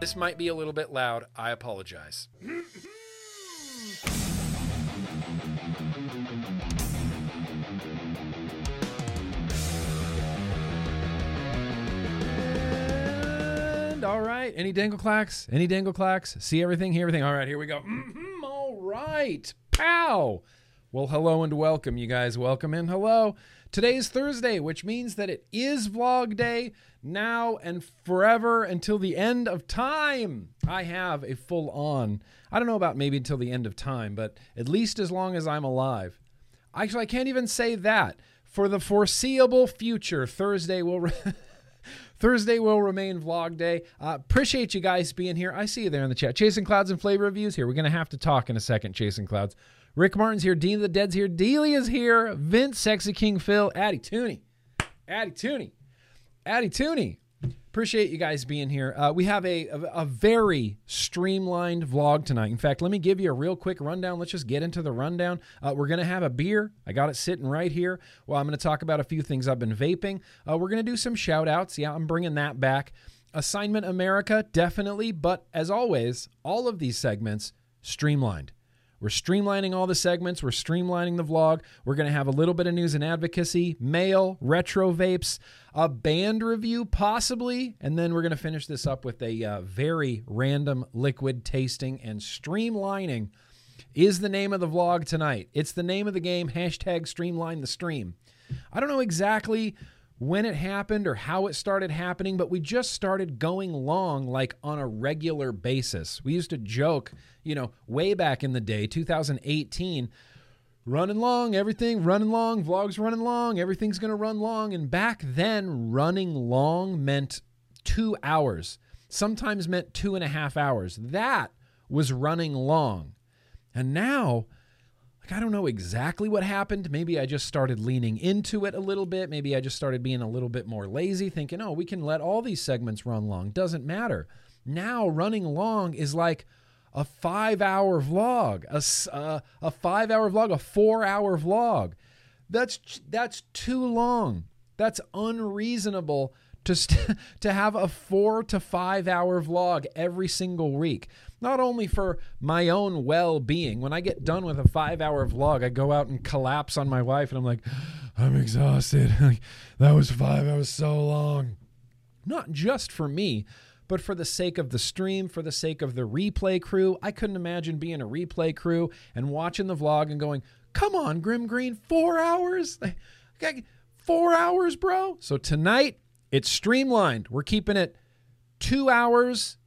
This might be a little bit loud. I apologize. All right. Any dangle clacks? Any dangle clacks? See everything, hear everything. All right, here we go. Mhm, all right. Pow. Well, hello and welcome, you guys. Welcome and hello. Today's Thursday, which means that it is vlog day now and forever until the end of time. I have a full on, I don't know about maybe until the end of time, but at least as long as I'm alive. Actually, I can't even say that. For the foreseeable future, Thursday will. Re- Thursday will remain vlog day. Uh, appreciate you guys being here. I see you there in the chat. Chasing Clouds and Flavor Reviews here. We're going to have to talk in a second, Chasing Clouds. Rick Martin's here. Dean of the Dead's here. Delia's here. Vince, Sexy King Phil. Addie Tooney. Addie Tooney. Addie Tooney. Appreciate you guys being here. Uh, we have a, a, a very streamlined vlog tonight. In fact, let me give you a real quick rundown. Let's just get into the rundown. Uh, we're going to have a beer. I got it sitting right here. Well, I'm going to talk about a few things I've been vaping. Uh, we're going to do some shout outs. Yeah, I'm bringing that back. Assignment America, definitely. But as always, all of these segments streamlined. We're streamlining all the segments. We're streamlining the vlog. We're going to have a little bit of news and advocacy, mail, retro vapes, a band review, possibly. And then we're going to finish this up with a uh, very random liquid tasting and streamlining is the name of the vlog tonight. It's the name of the game. Hashtag streamline the stream. I don't know exactly when it happened or how it started happening, but we just started going long like on a regular basis. We used to joke, you know, way back in the day, 2018, running long, everything running long, vlogs running long, everything's going to run long. And back then, running long meant two hours, sometimes meant two and a half hours. That was running long. And now, like, I don't know exactly what happened. Maybe I just started leaning into it a little bit. Maybe I just started being a little bit more lazy, thinking, oh, we can let all these segments run long. Doesn't matter. Now, running long is like a five hour vlog, a, uh, a five hour vlog, a four hour vlog. That's, that's too long. That's unreasonable to, st- to have a four to five hour vlog every single week. Not only for my own well being, when I get done with a five hour vlog, I go out and collapse on my wife and I'm like, I'm exhausted. That was five hours so long. Not just for me, but for the sake of the stream, for the sake of the replay crew. I couldn't imagine being a replay crew and watching the vlog and going, come on, Grimm Green, four hours? Four hours, bro? So tonight, it's streamlined. We're keeping it two hours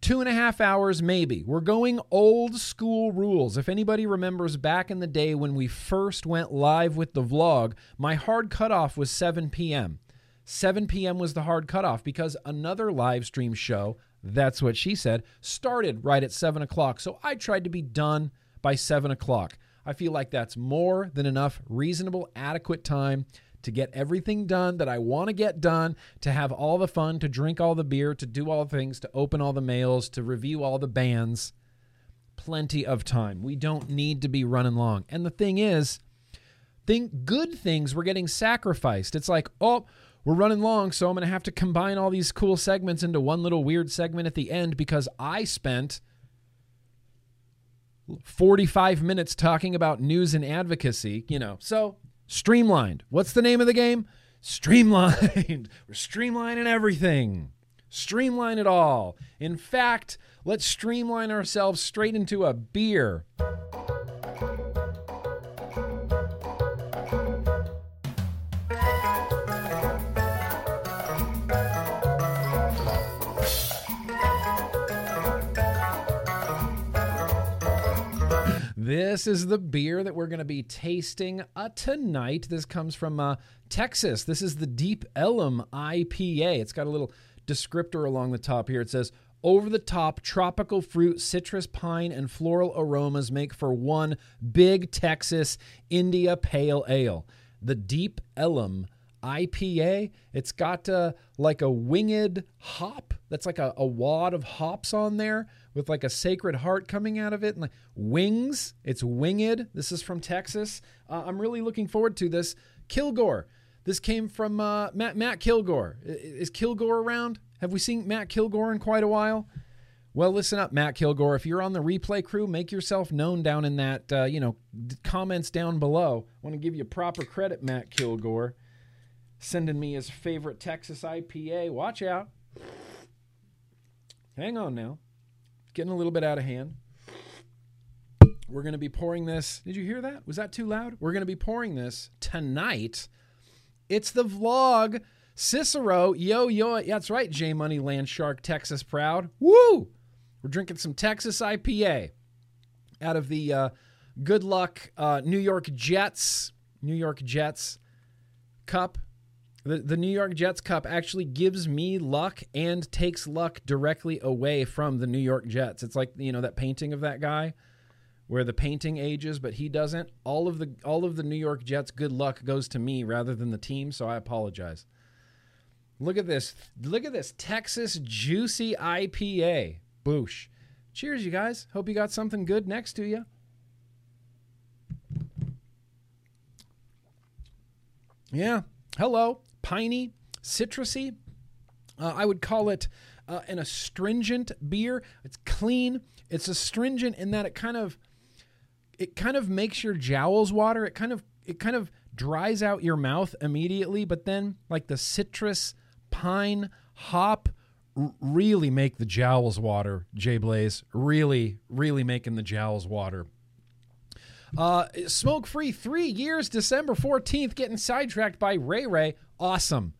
two and a half hours, maybe. We're going old school rules. If anybody remembers back in the day when we first went live with the vlog, my hard cutoff was 7 p.m. 7 p.m. was the hard cutoff because another live stream show, that's what she said, started right at 7 o'clock. So I tried to be done by 7 o'clock. I feel like that's more than enough reasonable, adequate time to get everything done that I want to get done, to have all the fun, to drink all the beer, to do all the things, to open all the mails, to review all the bands. Plenty of time. We don't need to be running long. And the thing is, think good things were getting sacrificed. It's like, oh, we're running long, so I'm going to have to combine all these cool segments into one little weird segment at the end because I spent 45 minutes talking about news and advocacy, you know. So, streamlined. What's the name of the game? Streamlined. We're streamlining everything. Streamline it all. In fact, let's streamline ourselves straight into a beer. This is the beer that we're going to be tasting uh, tonight. This comes from uh, Texas. This is the Deep Ellum IPA. It's got a little descriptor along the top here. It says, over the top tropical fruit, citrus, pine, and floral aromas make for one big Texas India Pale Ale. The Deep Ellum IPA. It's got uh, like a winged hop. That's like a, a wad of hops on there with like a sacred heart coming out of it and like wings. It's winged. This is from Texas. Uh, I'm really looking forward to this. Kilgore. This came from uh, Matt Matt Kilgore. Is Kilgore around? Have we seen Matt Kilgore in quite a while? Well, listen up, Matt Kilgore. If you're on the replay crew, make yourself known down in that, uh, you know comments down below. I want to give you proper credit, Matt Kilgore, sending me his favorite Texas IPA. Watch out. Hang on now. Getting a little bit out of hand. We're going to be pouring this. Did you hear that? Was that too loud? We're going to be pouring this tonight. It's the vlog. Cicero, yo, yo, Yeah, that's right, J Money Land Shark, Texas proud. Woo! We're drinking some Texas IPA out of the uh, Good Luck uh, New York Jets, New York Jets cup. The, the New York Jets cup actually gives me luck and takes luck directly away from the New York Jets. It's like, you know, that painting of that guy where the painting ages but he doesn't. All of the all of the New York Jets good luck goes to me rather than the team, so I apologize. Look at this. Look at this Texas juicy IPA. Boosh. Cheers, you guys. Hope you got something good next to you. Yeah. Hello. Piney, citrusy. Uh, I would call it uh, an astringent beer. It's clean. It's astringent in that it kind of it kind of makes your jowls water. It kind of it kind of dries out your mouth immediately, but then like the citrus, pine, hop r- really make the jowls water. Jay Blaze really really making the jowls water. Uh, smoke free three years, December 14th, getting sidetracked by Ray Ray. Awesome.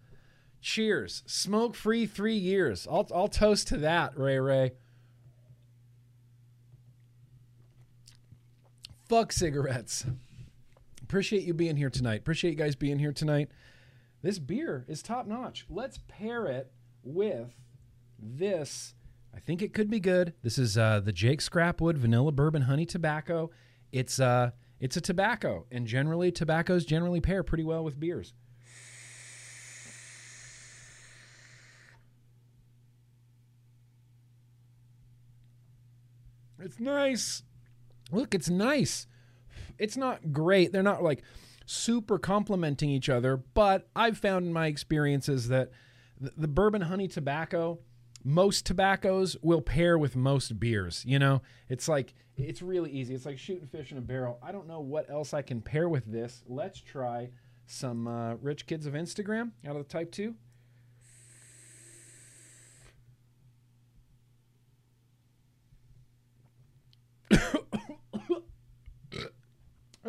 Cheers. Smoke free three years. I'll, I'll toast to that, Ray Ray. Fuck cigarettes. Appreciate you being here tonight. Appreciate you guys being here tonight. This beer is top notch. Let's pair it with this. I think it could be good. This is uh, the Jake Scrapwood Vanilla Bourbon Honey Tobacco. It's uh, it's a tobacco, and generally tobaccos generally pair pretty well with beers. It's nice. Look, it's nice. It's not great. They're not like super complementing each other, but I've found in my experiences that the, bourbon honey tobacco, most tobaccos will pair with most beers. You know, it's like, it's really easy. It's like shooting fish in a barrel. I don't know what else I can pair with this. Let's try some uh, Rich Kids of Instagram out of the Type 2.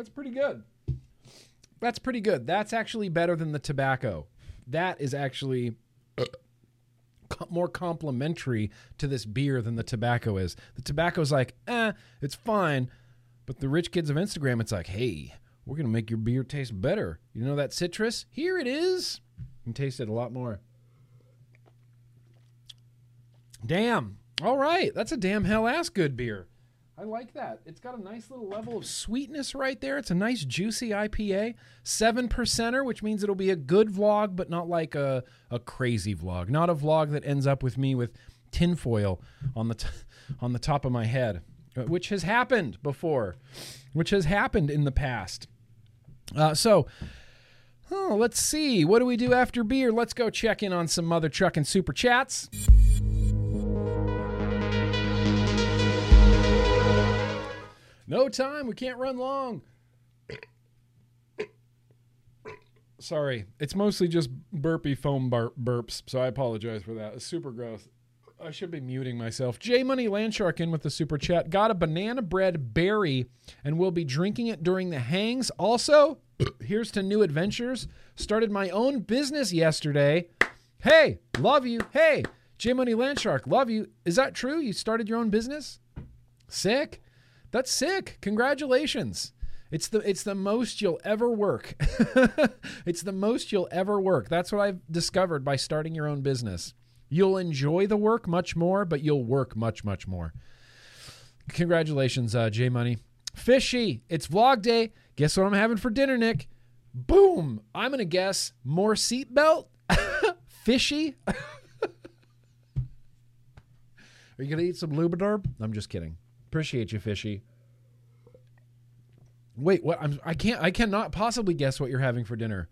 That's pretty good. That's pretty good. That's actually better than the tobacco. That is actually more complimentary to this beer than the tobacco is. The tobacco's like, eh, it's fine. But the rich kids of Instagram, it's like, hey, we're going to make your beer taste better. You know that citrus? Here it is. You can taste it a lot more. Damn. All right. That's a damn hell ass good beer. I like that. It's got a nice little level of sweetness right there. It's a nice juicy IPA. Seven percenter, which means it'll be a good vlog, but not like a, a crazy vlog. Not a vlog that ends up with me with tinfoil on the t- on the top of my head, uh, which has happened before, which has happened in the past. Uh, so, oh, let's see. What do we do after beer? Let's go check in on some mother trucking super chats. No time. We can't run long. Sorry. It's mostly just burpy foam bur- burps, so I apologize for that. It's super gross. I should be muting myself. J Money Landshark in with the super chat. Got a banana bread berry and we will be drinking it during the hangs. Also, here's to new adventures. Started my own business yesterday. Hey, love you. Hey, J Money Landshark, love you. Is that true? You started your own business? Sick. That's sick. Congratulations. It's the it's the most you'll ever work. it's the most you'll ever work. That's what I've discovered by starting your own business. You'll enjoy the work much more, but you'll work much much more. Congratulations, uh, J Money. Fishy, it's vlog day. Guess what I'm having for dinner, Nick? Boom. I'm gonna guess more seatbelt. Fishy. Are you gonna eat some Lubriderm? I'm just kidding. Appreciate you, Fishy. Wait, what? I'm, I can't. I cannot possibly guess what you're having for dinner.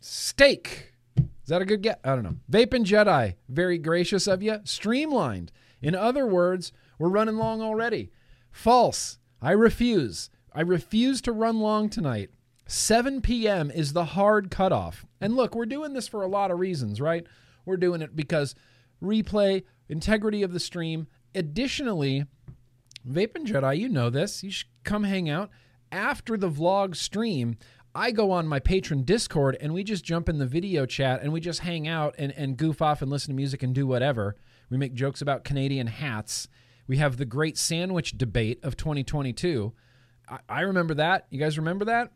Steak. Is that a good get? I don't know. Vaping Jedi, very gracious of you. Streamlined. In other words, we're running long already. False. I refuse. I refuse to run long tonight. 7 p.m. is the hard cutoff. And look, we're doing this for a lot of reasons, right? We're doing it because replay, integrity of the stream. Additionally, Vape and Jedi, you know this. You should come hang out. After the vlog stream, I go on my Patreon Discord and we just jump in the video chat and we just hang out and, and goof off and listen to music and do whatever. We make jokes about Canadian hats. We have the great sandwich debate of 2022. I, I remember that. You guys remember that?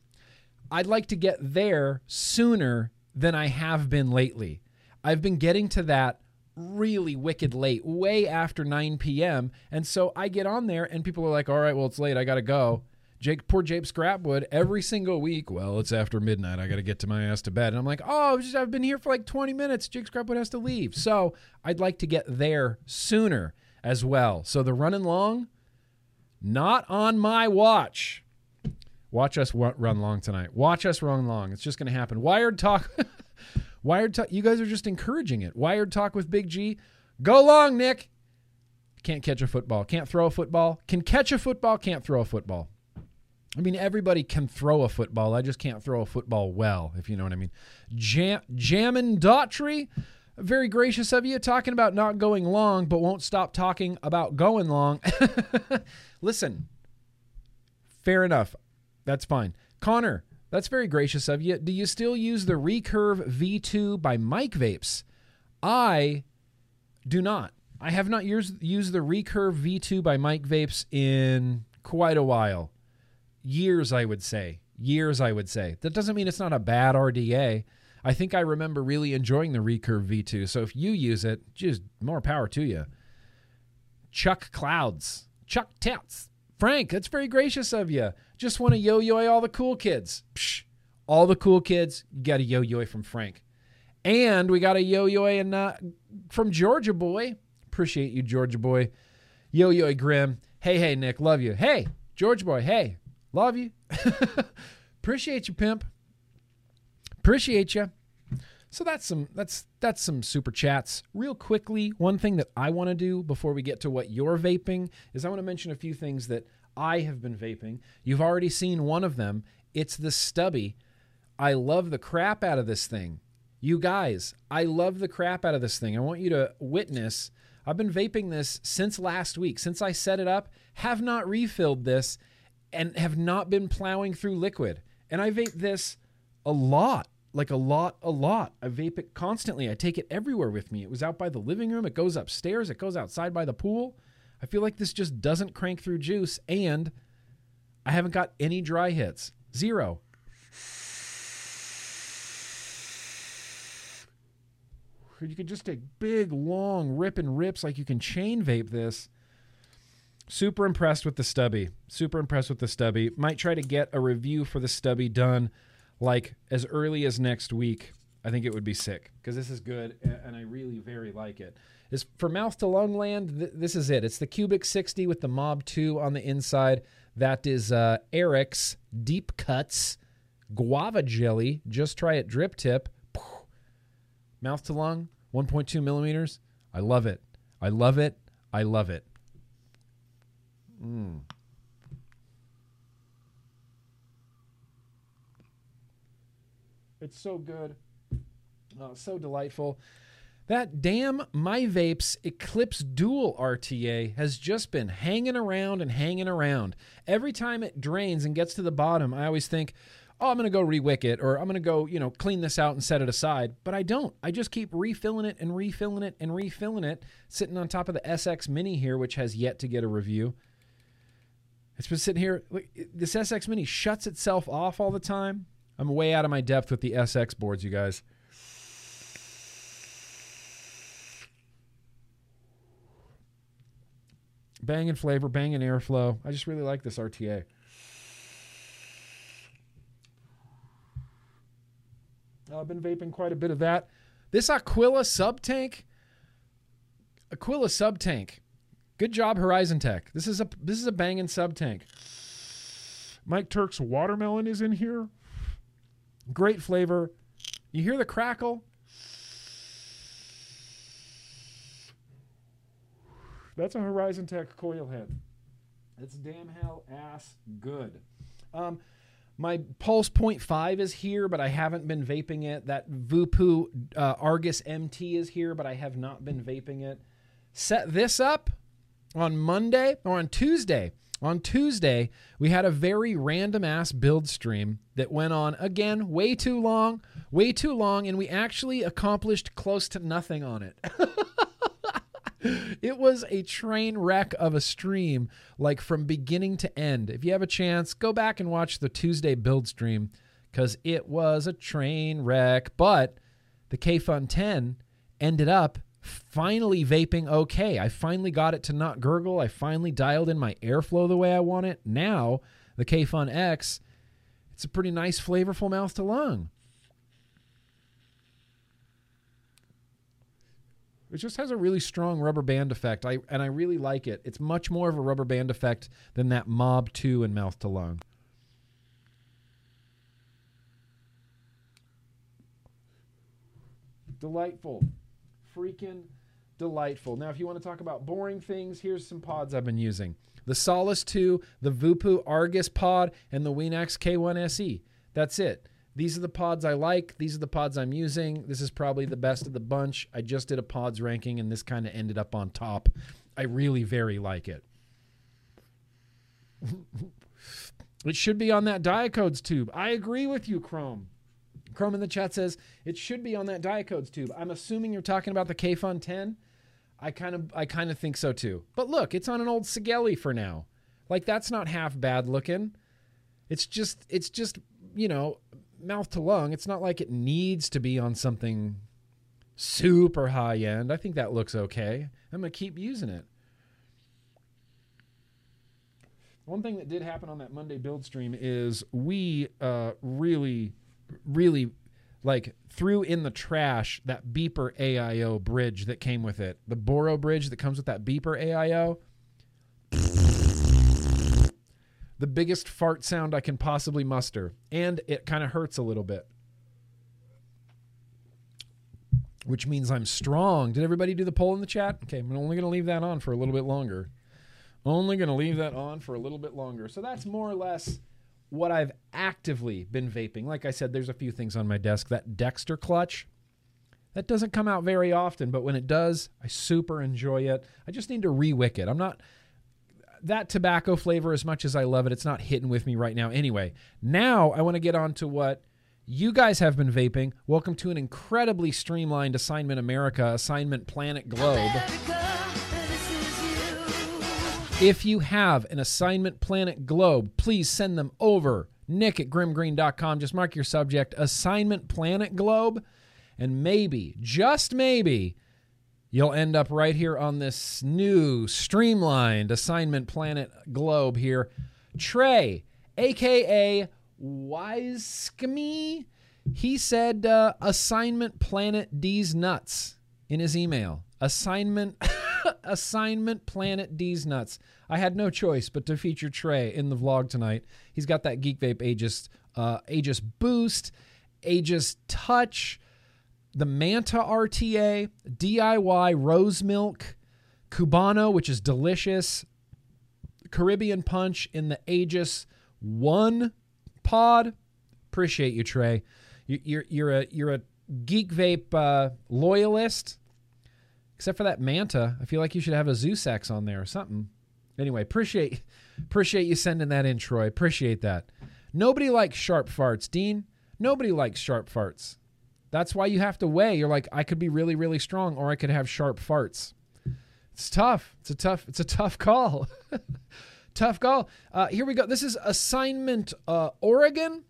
I'd like to get there sooner than I have been lately. I've been getting to that really wicked late, way after 9 p.m. And so I get on there and people are like, all right, well, it's late. I got to go. Jake, poor Jape Scrapwood, every single week, well, it's after midnight. I got to get to my ass to bed. And I'm like, oh, just, I've been here for like 20 minutes. Jake Scrapwood has to leave. So I'd like to get there sooner as well. So the running long, not on my watch. Watch us run long tonight. Watch us run long. It's just going to happen. Wired Talk. Wired Talk. You guys are just encouraging it. Wired Talk with Big G. Go long, Nick. Can't catch a football. Can't throw a football. Can catch a football. Can't throw a football. I mean, everybody can throw a football. I just can't throw a football well, if you know what I mean. Jam, Jammin Daughtry, very gracious of you, talking about not going long, but won't stop talking about going long. Listen, fair enough. That's fine. Connor, that's very gracious of you. Do you still use the Recurve V2 by Mike Vapes? I do not. I have not used, used the Recurve V2 by Mike Vapes in quite a while years, I would say. Years, I would say. That doesn't mean it's not a bad RDA. I think I remember really enjoying the Recurve V2. So if you use it, just more power to you. Chuck Clouds, Chuck Tats, Frank, that's very gracious of you. Just want to yo yo all the cool kids. Psh, all the cool kids, you got a yo yo from Frank. And we got a yo yo and uh, from Georgia boy. Appreciate you, Georgia boy. Yo yo Grim. Hey, hey, Nick, love you. Hey, Georgia boy, hey, Love you. Appreciate you, pimp. Appreciate you. So that's some that's that's some super chats. Real quickly, one thing that I want to do before we get to what you're vaping is I want to mention a few things that I have been vaping. You've already seen one of them. It's the stubby. I love the crap out of this thing. You guys, I love the crap out of this thing. I want you to witness. I've been vaping this since last week. Since I set it up, have not refilled this and have not been plowing through liquid. And I vape this a lot, like a lot, a lot. I vape it constantly. I take it everywhere with me. It was out by the living room, it goes upstairs, it goes outside by the pool. I feel like this just doesn't crank through juice, and I haven't got any dry hits. Zero. You could just take big, long, ripping rips like you can chain vape this. Super impressed with the stubby. Super impressed with the stubby. Might try to get a review for the stubby done like as early as next week. I think it would be sick because this is good and I really very like it. Is for mouth to lung land, th- this is it. It's the Cubic 60 with the Mob 2 on the inside. That is uh, Eric's Deep Cuts Guava Jelly. Just try it drip tip. Mouth to lung, 1.2 millimeters. I love it. I love it. I love it. Mm. It's so good. Oh, so delightful. That damn Mike Vapes Eclipse Dual RTA has just been hanging around and hanging around. Every time it drains and gets to the bottom, I always think, oh, I'm going to go rewick it or I'm going to go, you know, clean this out and set it aside. But I don't. I just keep refilling it and refilling it and refilling it, sitting on top of the SX Mini here, which has yet to get a review. It's been sitting here. This SX Mini shuts itself off all the time. I'm way out of my depth with the SX boards, you guys. Banging flavor, banging airflow. I just really like this RTA. Oh, I've been vaping quite a bit of that. This Aquila sub tank, Aquila sub tank Good job, Horizon Tech. This is a this is a banging sub tank. Mike Turk's watermelon is in here. Great flavor. You hear the crackle? That's a Horizon Tech coil head. It's damn hell ass good. Um, my Pulse 0.5 is here, but I haven't been vaping it. That VooPoo uh, Argus MT is here, but I have not been vaping it. Set this up on Monday or on Tuesday. On Tuesday, we had a very random ass build stream that went on again way too long, way too long, and we actually accomplished close to nothing on it. it was a train wreck of a stream, like from beginning to end. If you have a chance, go back and watch the Tuesday build stream because it was a train wreck. But the Kayfun 10 ended up finally vaping okay. I finally got it to not gurgle. I finally dialed in my airflow the way I want it. Now, the Kayfun X, it's a pretty nice, flavorful mouth to lung. It just has a really strong rubber band effect. I and I really like it. It's much more of a rubber band effect than that Mob 2 and mouth to lung. Delightful. Freaking delightful. Now, if you want to talk about boring things, here's some pods I've been using the Solace 2, the VooPoo Argus pod, and the Wenax K1 SE. That's it. These are the pods I like. These are the pods I'm using. This is probably the best of the bunch. I just did a pods ranking, and this kind of ended up on top. I really very like it. it should be on that Dicodes tube. I agree with you, Chrome. Chrome in the chat says it should be on that Dicodes tube. I'm assuming you're talking about the Kayfun 10. I kind of I kind of think so too. But look, it's on an old Sigelei for now. Like that's not half bad looking. It's just it's just, you know, mouth to lung. It's not like it needs to be on something super high end. I think that looks okay. I'm going to keep using it. One thing that did happen on that Monday build stream is we uh, really, really like threw in the trash that beeper AIO bridge that came with it. The Boro bridge that comes with that beeper AIO. The biggest fart sound I can possibly muster. And it kind of hurts a little bit. Which means I'm strong. Did everybody do the poll in the chat? Okay, I'm only going to leave that on for a little bit longer. Only going to leave that on for a little bit longer. So that's more or less what I've actively been vaping. Like I said, there's a few things on my desk. That Dexter clutch, that doesn't come out very often, but when it does, I super enjoy it. I just need to rewick it. I'm not that tobacco flavor as much as I love it. It's not hitting with me right now. Anyway, now I want to get on to what you guys have been vaping. Welcome to an incredibly streamlined Assignment America, Assignment Planet Globe. America. If you have an assignment planet globe, please send them over. Nick at grimmgreen.com. Just mark your subject assignment planet globe. And maybe, just maybe, you'll end up right here on this new streamlined assignment planet globe here. Trey, aka Wiseskme, he said uh, assignment planet D's nuts in his email. Assignment. Assignment Planet D's nuts. I had no choice but to feature Trey in the vlog tonight. He's got that Geek Vape Aegis, uh, Aegis Boost, Aegis Touch, the Manta RTA, DIY Rose Milk, Cubano, which is delicious, Caribbean Punch in the Aegis One pod. Appreciate you, Trey. You're you're a you're a Geek Vape uh, loyalist Except for that Manta, I feel like you should have a Zeus on there or something. Anyway, appreciate appreciate you sending that in, Troy. Appreciate that. Nobody likes sharp farts, Dean. Nobody likes sharp farts. That's why you have to weigh. You're like, I could be really, really strong, or I could have sharp farts. It's tough. It's a tough. It's a tough call. tough call. Uh, here we go. This is assignment uh, Oregon.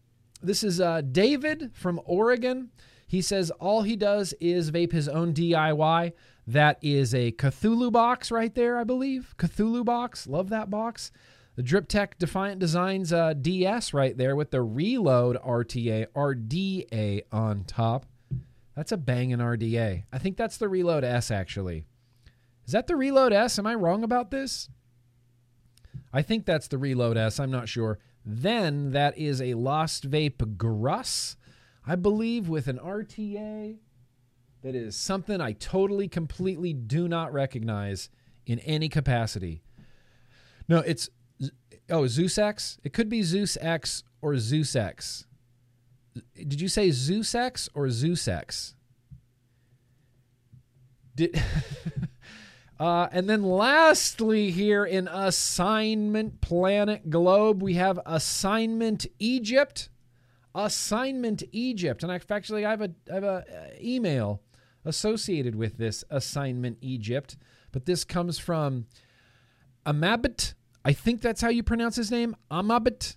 This is uh, David from Oregon. He says all he does is vape his own DIY. That is a Cthulhu box right there, I believe. Cthulhu box. Love that box. The Drip Tech Defiant Designs uh, DS right there with the Reload RTA RDA on top. That's a banging RDA. I think that's the Reload S actually. Is that the Reload S? Am I wrong about this? I think that's the Reload S. I'm not sure. Then that is a Lost Vape Grus, I believe, with an RTA that is something I totally, completely do not recognize in any capacity. No, it's oh Zeus X. It could be Zeus X or Zeus X. Did you say Zeus X or Zeus X? Did uh, and then lastly, here in assignment planet globe, we have assignment Egypt. Assignment Egypt, and I, actually, I have a I have a uh, email associated with this assignment Egypt, but this comes from Amabit. I think that's how you pronounce his name. Amabit.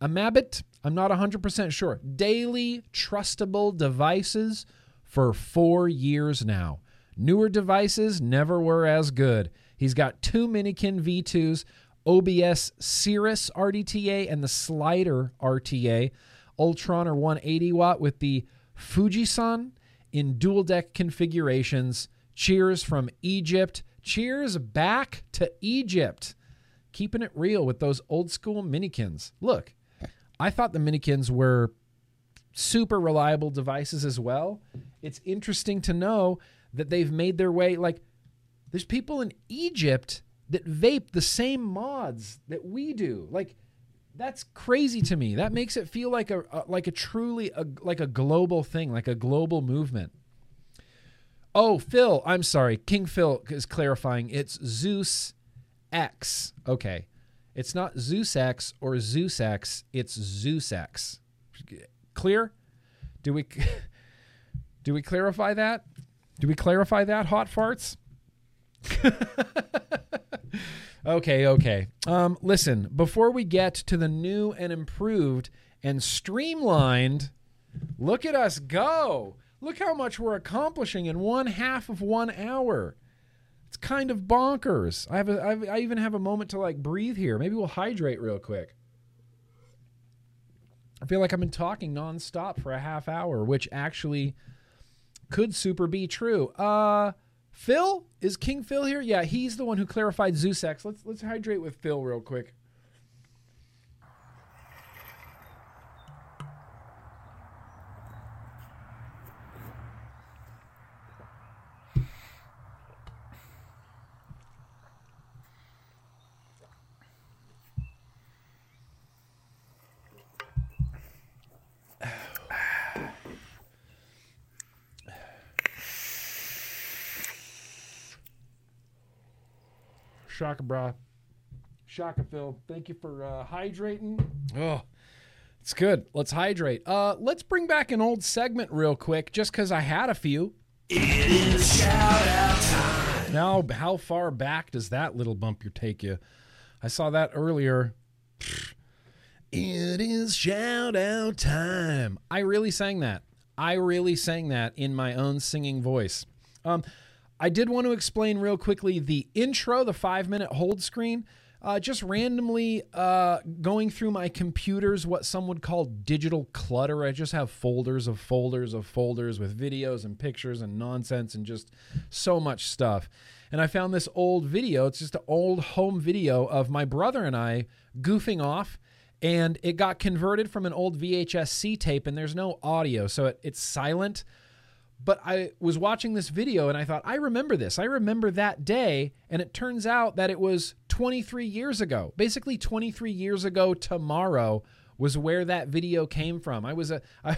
Amabit. I'm not 100% sure. Daily trustable devices for four years now. Newer devices never were as good. He's got two Minikin V2s, OBS Crius RDTA, and the Slider RTA. Ultron or 180 watt with the Fujisan in dual deck configurations. Cheers from Egypt. Cheers back to Egypt. Keeping it real with those old school Minikins. Look, I thought the Minikins were super reliable devices as well. It's interesting to know that they've made their way like there's people in Egypt that vape the same mods that we do. Like that's crazy to me. That makes it feel like a, a like a truly a, like a global thing, like a global movement. Oh, Phil, I'm sorry. King Phil is clarifying. It's Zeus X. Okay. It's not Zeus X or Zeus X, it's Zeus X. Clear? Do we do we clarify that? Do we clarify that, hot farts? okay, okay. Um, listen, before we get to the new and improved and streamlined, look at us go. Look how much we're accomplishing in one half of one hour. It's kind of bonkers. I have a, I even have a moment to like breathe here. Maybe we'll hydrate real quick. I feel like I've been talking nonstop for a half hour, which actually could super be true. Uh, Phil is King Phil here? Yeah, he's the one who clarified Zeus X. Let's let's hydrate with Phil real quick. Shaka bra. Shaka Phil. Thank you for uh, hydrating. Oh, it's good. Let's hydrate. Uh, let's bring back an old segment real quick, just because I had a few. It is shout out time. Now, how far back does that little bumper take you? I saw that earlier. It is shout out time. I really sang that. I really sang that in my own singing voice. Um, I did want to explain real quickly the intro, the five minute hold screen. Uh, just randomly uh, going through my computers, what some would call digital clutter. I just have folders of folders of folders with videos and pictures and nonsense and just so much stuff. And I found this old video. It's just an old home video of my brother and I goofing off. And it got converted from an old VHS C tape, and there's no audio. So it, it's silent but I was watching this video and I thought, I remember this. I remember that day. And it turns out that it was 23 years ago. Basically, 23 years ago tomorrow was where that video came from. I was a, I,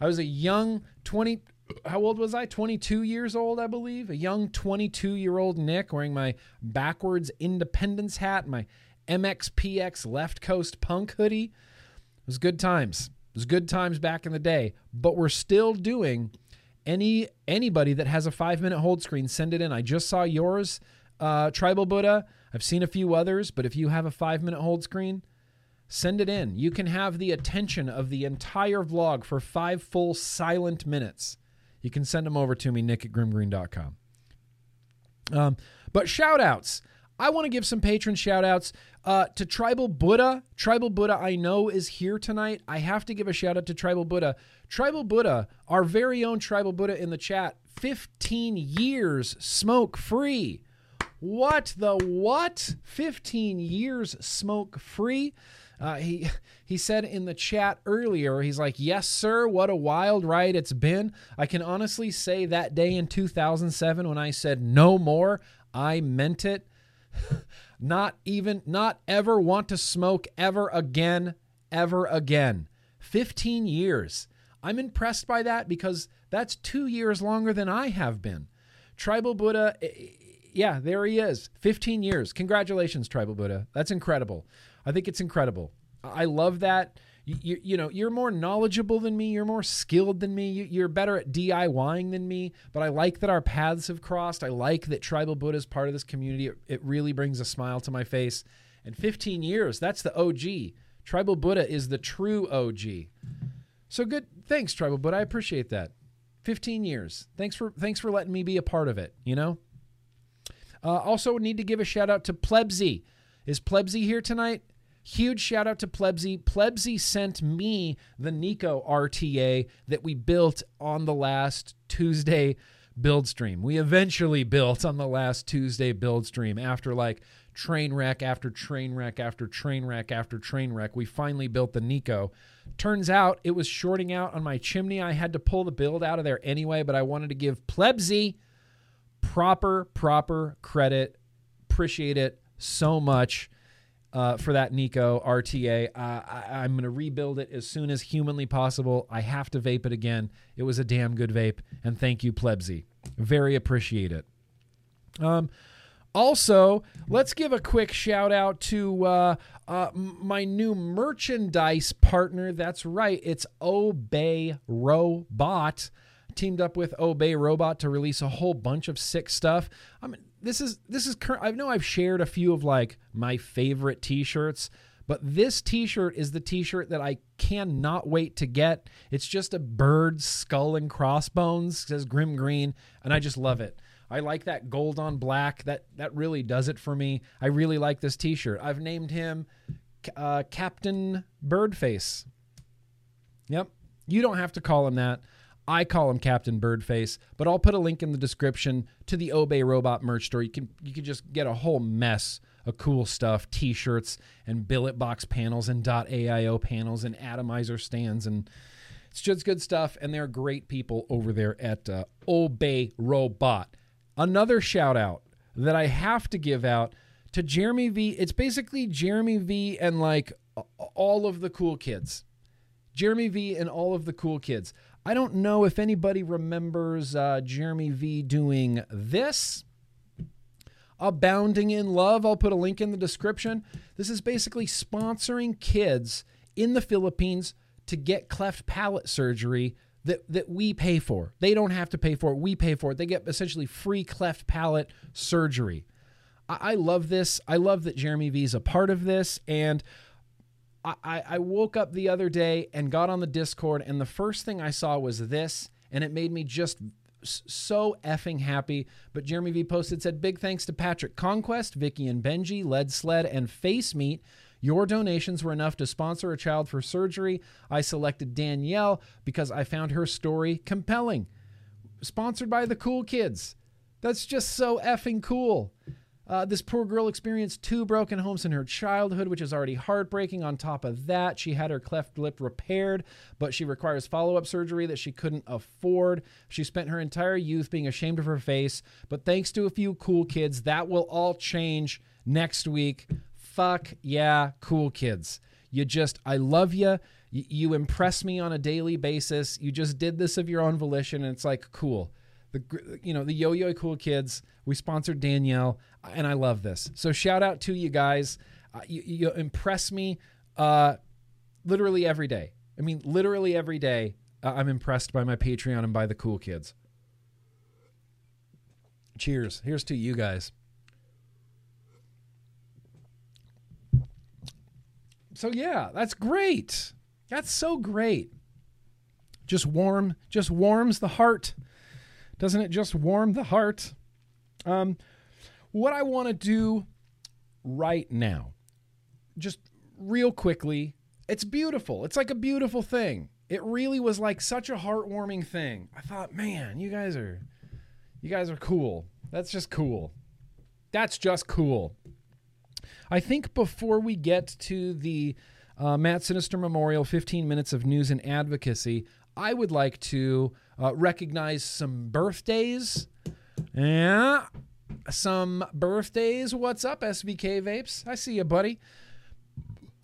I was a young 20, how old was I? 22 years old, I believe. A young 22 year old Nick wearing my backwards independence hat, my MXPX left coast punk hoodie. It was good times. It was good times back in the day, but we're still doing any anybody that has a five minute hold screen, send it in. I just saw yours, uh, Tribal Buddha. I've seen a few others, but if you have a five minute hold screen, send it in. You can have the attention of the entire vlog for five full silent minutes. You can send them over to me, nick at grimmgreen.com. Um, but shout outs. I want to give some Patreon shout outs uh, to Tribal Buddha. Tribal Buddha, I know, is here tonight. I have to give a shout out to Tribal Buddha. Tribal Buddha, our very own Tribal Buddha in the chat, 15 years smoke free. What the what? 15 years smoke free. Uh, he he said in the chat earlier, he's like, "Yes, sir. What a wild ride it's been. I can honestly say that day in 2007 when I said no more, I meant it. not even, not ever want to smoke ever again, ever again. 15 years. I'm impressed by that because that's two years longer than I have been. Tribal Buddha, eh, eh, yeah, there he is. 15 years. Congratulations, Tribal Buddha. That's incredible. I think it's incredible. I love that. You, you, know, you're more knowledgeable than me. You're more skilled than me. You, are better at DIYing than me. But I like that our paths have crossed. I like that Tribal Buddha is part of this community. It, it really brings a smile to my face. And 15 years, that's the OG. Tribal Buddha is the true OG. So good. Thanks, Tribal Buddha. I appreciate that. 15 years. Thanks for thanks for letting me be a part of it. You know. Uh, also, need to give a shout out to Plebsy. Is Plebsy here tonight? Huge shout out to Plebsy. Plebsy sent me the Nico RTA that we built on the last Tuesday build stream. We eventually built on the last Tuesday build stream after like train wreck after train wreck after train wreck after train wreck. We finally built the Nico. Turns out it was shorting out on my chimney. I had to pull the build out of there anyway, but I wanted to give Plebsy proper, proper credit. Appreciate it so much uh, for that Nico RTA. Uh, I, am going to rebuild it as soon as humanly possible. I have to vape it again. It was a damn good vape, and thank you, Plebsy. Very appreciate it. Um, also, let's give a quick shout out to uh, uh, my new merchandise partner. That's right, it's Obey Robot. Teamed up with Obey Robot to release a whole bunch of sick stuff. I mean, this is this is current. I know I've shared a few of like my favorite T-shirts, but this T-shirt is the T-shirt that I cannot wait to get. It's just a bird skull and crossbones. It says Grimm Green, and I just love it. I like that gold on black. That that really does it for me. I really like this T-shirt. I've named him uh, Captain Birdface. Yep, you don't have to call him that. I call him Captain Birdface, but I'll put a link in the description to the Obey Robot merch store. You can you can just get a whole mess of cool stuff, t-shirts and billet box panels and .aio panels and atomizer stands and it's just good stuff and they're great people over there at uh, Obey Robot. Another shout out that I have to give out to Jeremy V. It's basically Jeremy V and like all of the cool kids. Jeremy V and all of the cool kids. I don't know if anybody remembers uh, Jeremy V doing this. Abounding in Love. I'll put a link in the description. This is basically sponsoring kids in the Philippines to get cleft palate surgery that, that we pay for. They don't have to pay for it. We pay for it. They get essentially free cleft palate surgery. I, I love this. I love that Jeremy V is a part of this. And I, I woke up the other day and got on the Discord, and the first thing I saw was this, and it made me just so effing happy. But Jeremy V posted said, Big thanks to Patrick Conquest, Vicky and Benji, Lead Sled, and Face Meat. Your donations were enough to sponsor a child for surgery. I selected Danielle because I found her story compelling. Sponsored by the cool kids. That's just so effing cool. Uh, this poor girl experienced two broken homes in her childhood, which is already heartbreaking. On top of that, she had her cleft lip repaired, but she requires follow up surgery that she couldn't afford. She spent her entire youth being ashamed of her face, but thanks to a few cool kids, that will all change next week. Fuck yeah, cool kids. You just, I love you. You impress me on a daily basis. You just did this of your own volition, and it's like, cool the you know the Yo Yo Cool Kids. We sponsored Danielle, and I love this. So shout out to you guys. Uh, you, you, impress me uh, literally every day. I mean, literally every day. Uh, I'm impressed by my Patreon and by the cool kids. Cheers. Here's to you guys. So yeah, that's great. That's so great. Just warm, just warms the heart doesn't it just warm the heart? Um, what I want to do right now, just real quickly, it's beautiful. It's like a beautiful thing. It really was like such a heartwarming thing. I thought, man, you guys are, you guys are cool. That's just cool. That's just cool. I think before we get to the uh, Matt Sinister Memorial 15 minutes of news and advocacy, I would like to uh, recognize some birthdays. Yeah. Some birthdays. What's up, SVK Vapes? I see you, buddy.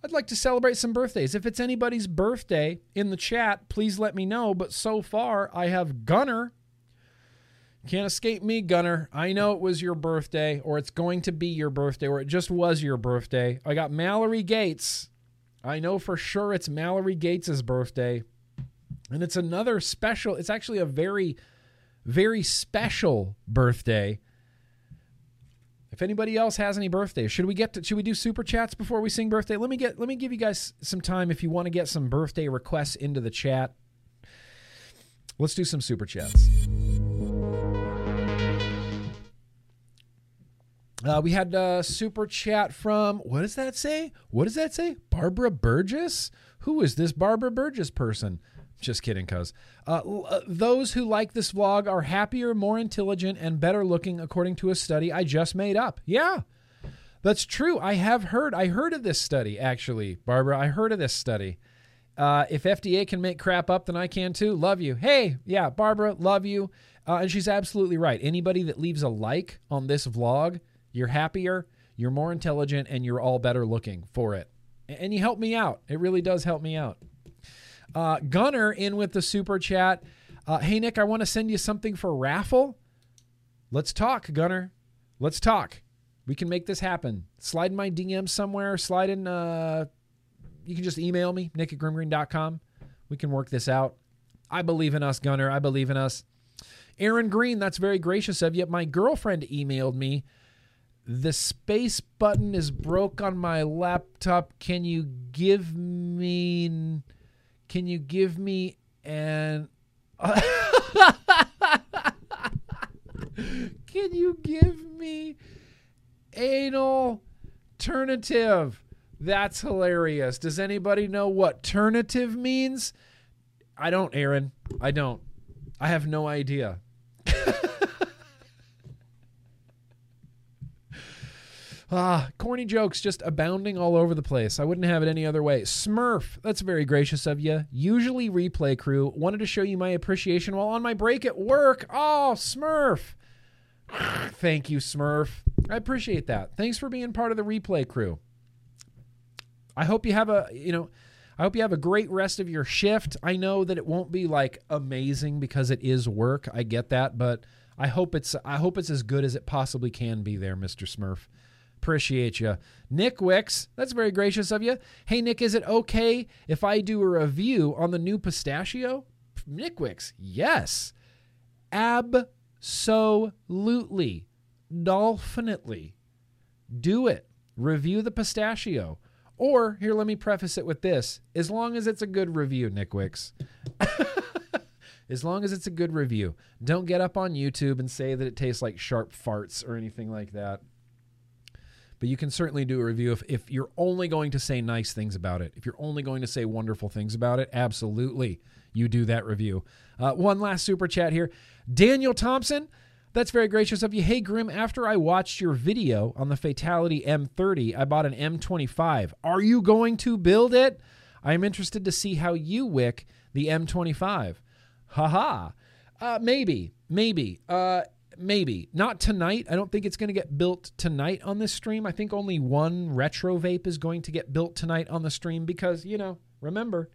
I'd like to celebrate some birthdays. If it's anybody's birthday in the chat, please let me know. But so far, I have Gunner. Can't escape me, Gunner. I know it was your birthday, or it's going to be your birthday, or it just was your birthday. I got Mallory Gates. I know for sure it's Mallory Gates' birthday. And it's another special, it's actually a very, very special birthday. If anybody else has any birthdays, should we get to, should we do super chats before we sing birthday? Let me get let me give you guys some time if you want to get some birthday requests into the chat. Let's do some super chats. Uh, we had a super chat from what does that say? What does that say? Barbara Burgess. Who is this Barbara Burgess person? Just kidding, cuz. Uh, uh, those who like this vlog are happier, more intelligent, and better looking, according to a study I just made up. Yeah, that's true. I have heard. I heard of this study, actually, Barbara. I heard of this study. Uh, if FDA can make crap up, then I can too. Love you. Hey, yeah, Barbara, love you. Uh, and she's absolutely right. Anybody that leaves a like on this vlog, you're happier, you're more intelligent, and you're all better looking for it. And you help me out. It really does help me out. Uh, Gunner in with the super chat. Uh, hey, Nick, I want to send you something for raffle. Let's talk, Gunner. Let's talk. We can make this happen. Slide in my DM somewhere. Slide in, uh, you can just email me, nick at grimmgreen.com. We can work this out. I believe in us, Gunner. I believe in us. Aaron Green, that's very gracious of you. My girlfriend emailed me. The space button is broke on my laptop. Can you give me can you give me an. Can you give me anal alternative? That's hilarious. Does anybody know what alternative means? I don't, Aaron. I don't. I have no idea. Ah, corny jokes just abounding all over the place. I wouldn't have it any other way. Smurf, that's very gracious of you. Usually replay crew wanted to show you my appreciation while on my break at work. Oh, Smurf. Thank you, Smurf. I appreciate that. Thanks for being part of the replay crew. I hope you have a, you know, I hope you have a great rest of your shift. I know that it won't be like amazing because it is work. I get that, but I hope it's I hope it's as good as it possibly can be there, Mr. Smurf. Appreciate you. Nick Wicks, that's very gracious of you. Hey, Nick, is it okay if I do a review on the new pistachio? Nick Wicks, yes. Absolutely. Dolphinately. Do it. Review the pistachio. Or, here, let me preface it with this as long as it's a good review, Nick Wicks. as long as it's a good review. Don't get up on YouTube and say that it tastes like sharp farts or anything like that but you can certainly do a review if, if you're only going to say nice things about it. If you're only going to say wonderful things about it, absolutely, you do that review. Uh, one last super chat here. Daniel Thompson, that's very gracious of you. Hey, Grimm, after I watched your video on the Fatality M30, I bought an M25. Are you going to build it? I am interested to see how you wick the M25. Haha. Uh, maybe, maybe. Uh, maybe not tonight. I don't think it's going to get built tonight on this stream. I think only one retro vape is going to get built tonight on the stream because, you know, remember,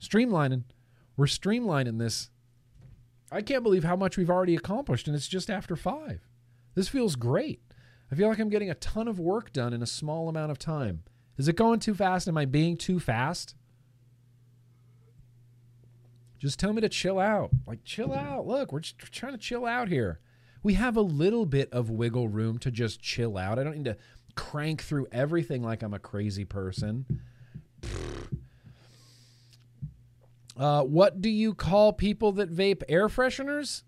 streamlining. We're streamlining this. I can't believe how much we've already accomplished, and it's just after five. This feels great. I feel like I'm getting a ton of work done in a small amount of time. Is it going too fast? Am I being too fast? Just tell me to chill out. Like, chill out. Look, we're just trying to chill out here we have a little bit of wiggle room to just chill out. I don't need to crank through everything like I'm a crazy person. Uh, what do you call people that vape air fresheners?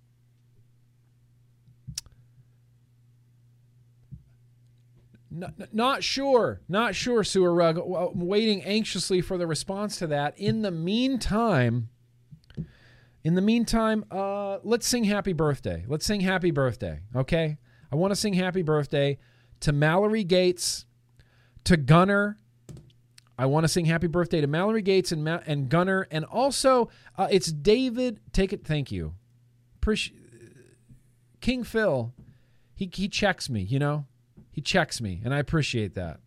Not, sure. Not sure, Sewer Rug. Waiting anxiously for the response to that. In the meantime, in the meantime, uh, let's sing happy birthday. Let's sing happy birthday, okay? I want to sing happy birthday to Mallory Gates, to Gunner. I want to sing happy birthday to Mallory Gates and Ma- and Gunner, and also uh, it's David. Take it. Thank you, King Phil. he he checks me, you know? He checks me, and I appreciate that.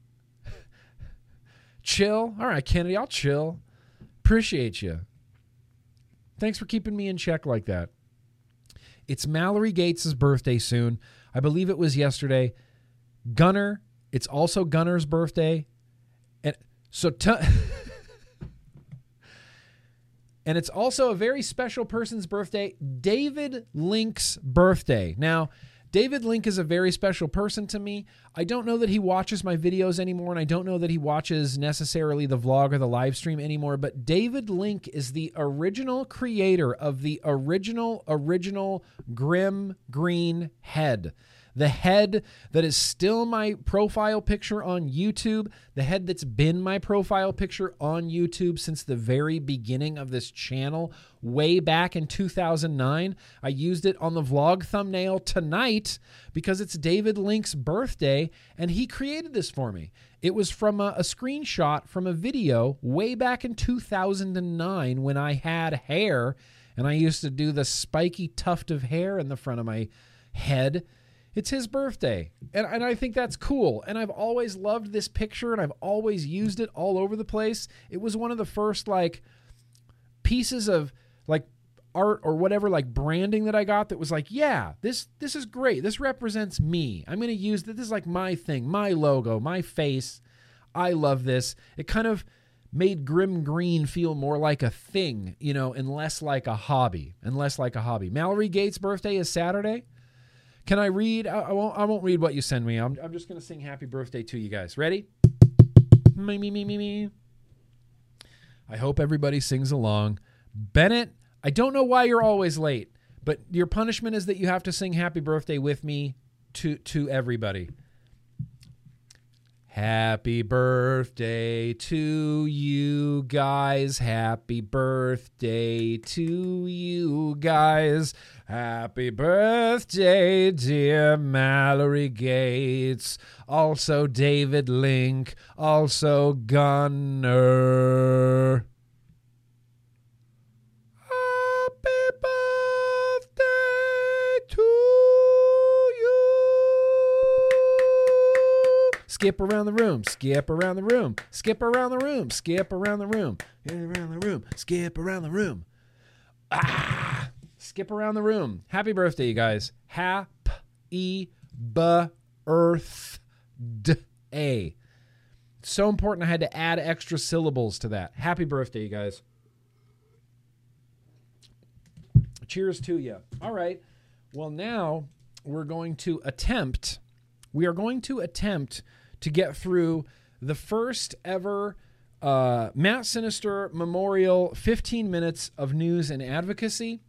chill. All right, Kennedy, I'll chill. Appreciate you. Thanks for keeping me in check like that. It's Mallory Gates' birthday soon. I believe it was yesterday. Gunner, it's also Gunner's birthday. And so t- And it's also a very special person's birthday, David Link's birthday. Now, David Link is a very special person to me. I don't know that he watches my videos anymore, and I don't know that he watches necessarily the vlog or the live stream anymore, but David Link is the original creator of the original, original Grimm Green head the head that is still my profile picture on YouTube, the head that's been my profile picture on YouTube since the very beginning of this channel, way back in 2009. I used it on the vlog thumbnail tonight because it's David Link's birthday and he created this for me. It was from a, a screenshot from a video way back in 2009 when I had hair and I used to do the spiky tuft of hair in the front of my head it's his birthday. And, and I think that's cool. And I've always loved this picture and I've always used it all over the place. It was one of the first like pieces of like art or whatever like branding that I got that was like, yeah, this this is great. This represents me. I'm going to use this. This is like my thing, my logo, my face. I love this. It kind of made Grimm Green feel more like a thing, you know, and less like a hobby, and less like a hobby. Mallory Gates' birthday is Saturday. Can I read? I, I won't. I won't read what you send me. I'm, I'm just gonna sing happy birthday to you guys. Ready? Me me me me me. I hope everybody sings along. Bennett, I don't know why you're always late, but your punishment is that you have to sing happy birthday with me to to everybody. Happy birthday to you guys. Happy birthday to you guys. Happy birthday, dear Mallory Gates. Also, David Link. Also, Gunner. Happy birthday to you. Skip around the room, skip around the room, skip around the room, skip around the room, around the room, skip around the room. Ah, skip around the room. Happy birthday, you guys. Happy birthday. So important. I had to add extra syllables to that. Happy birthday, you guys. Cheers to you. All right. Well, now we're going to attempt. We are going to attempt to get through the first ever uh, Matt Sinister Memorial 15 minutes of news and advocacy.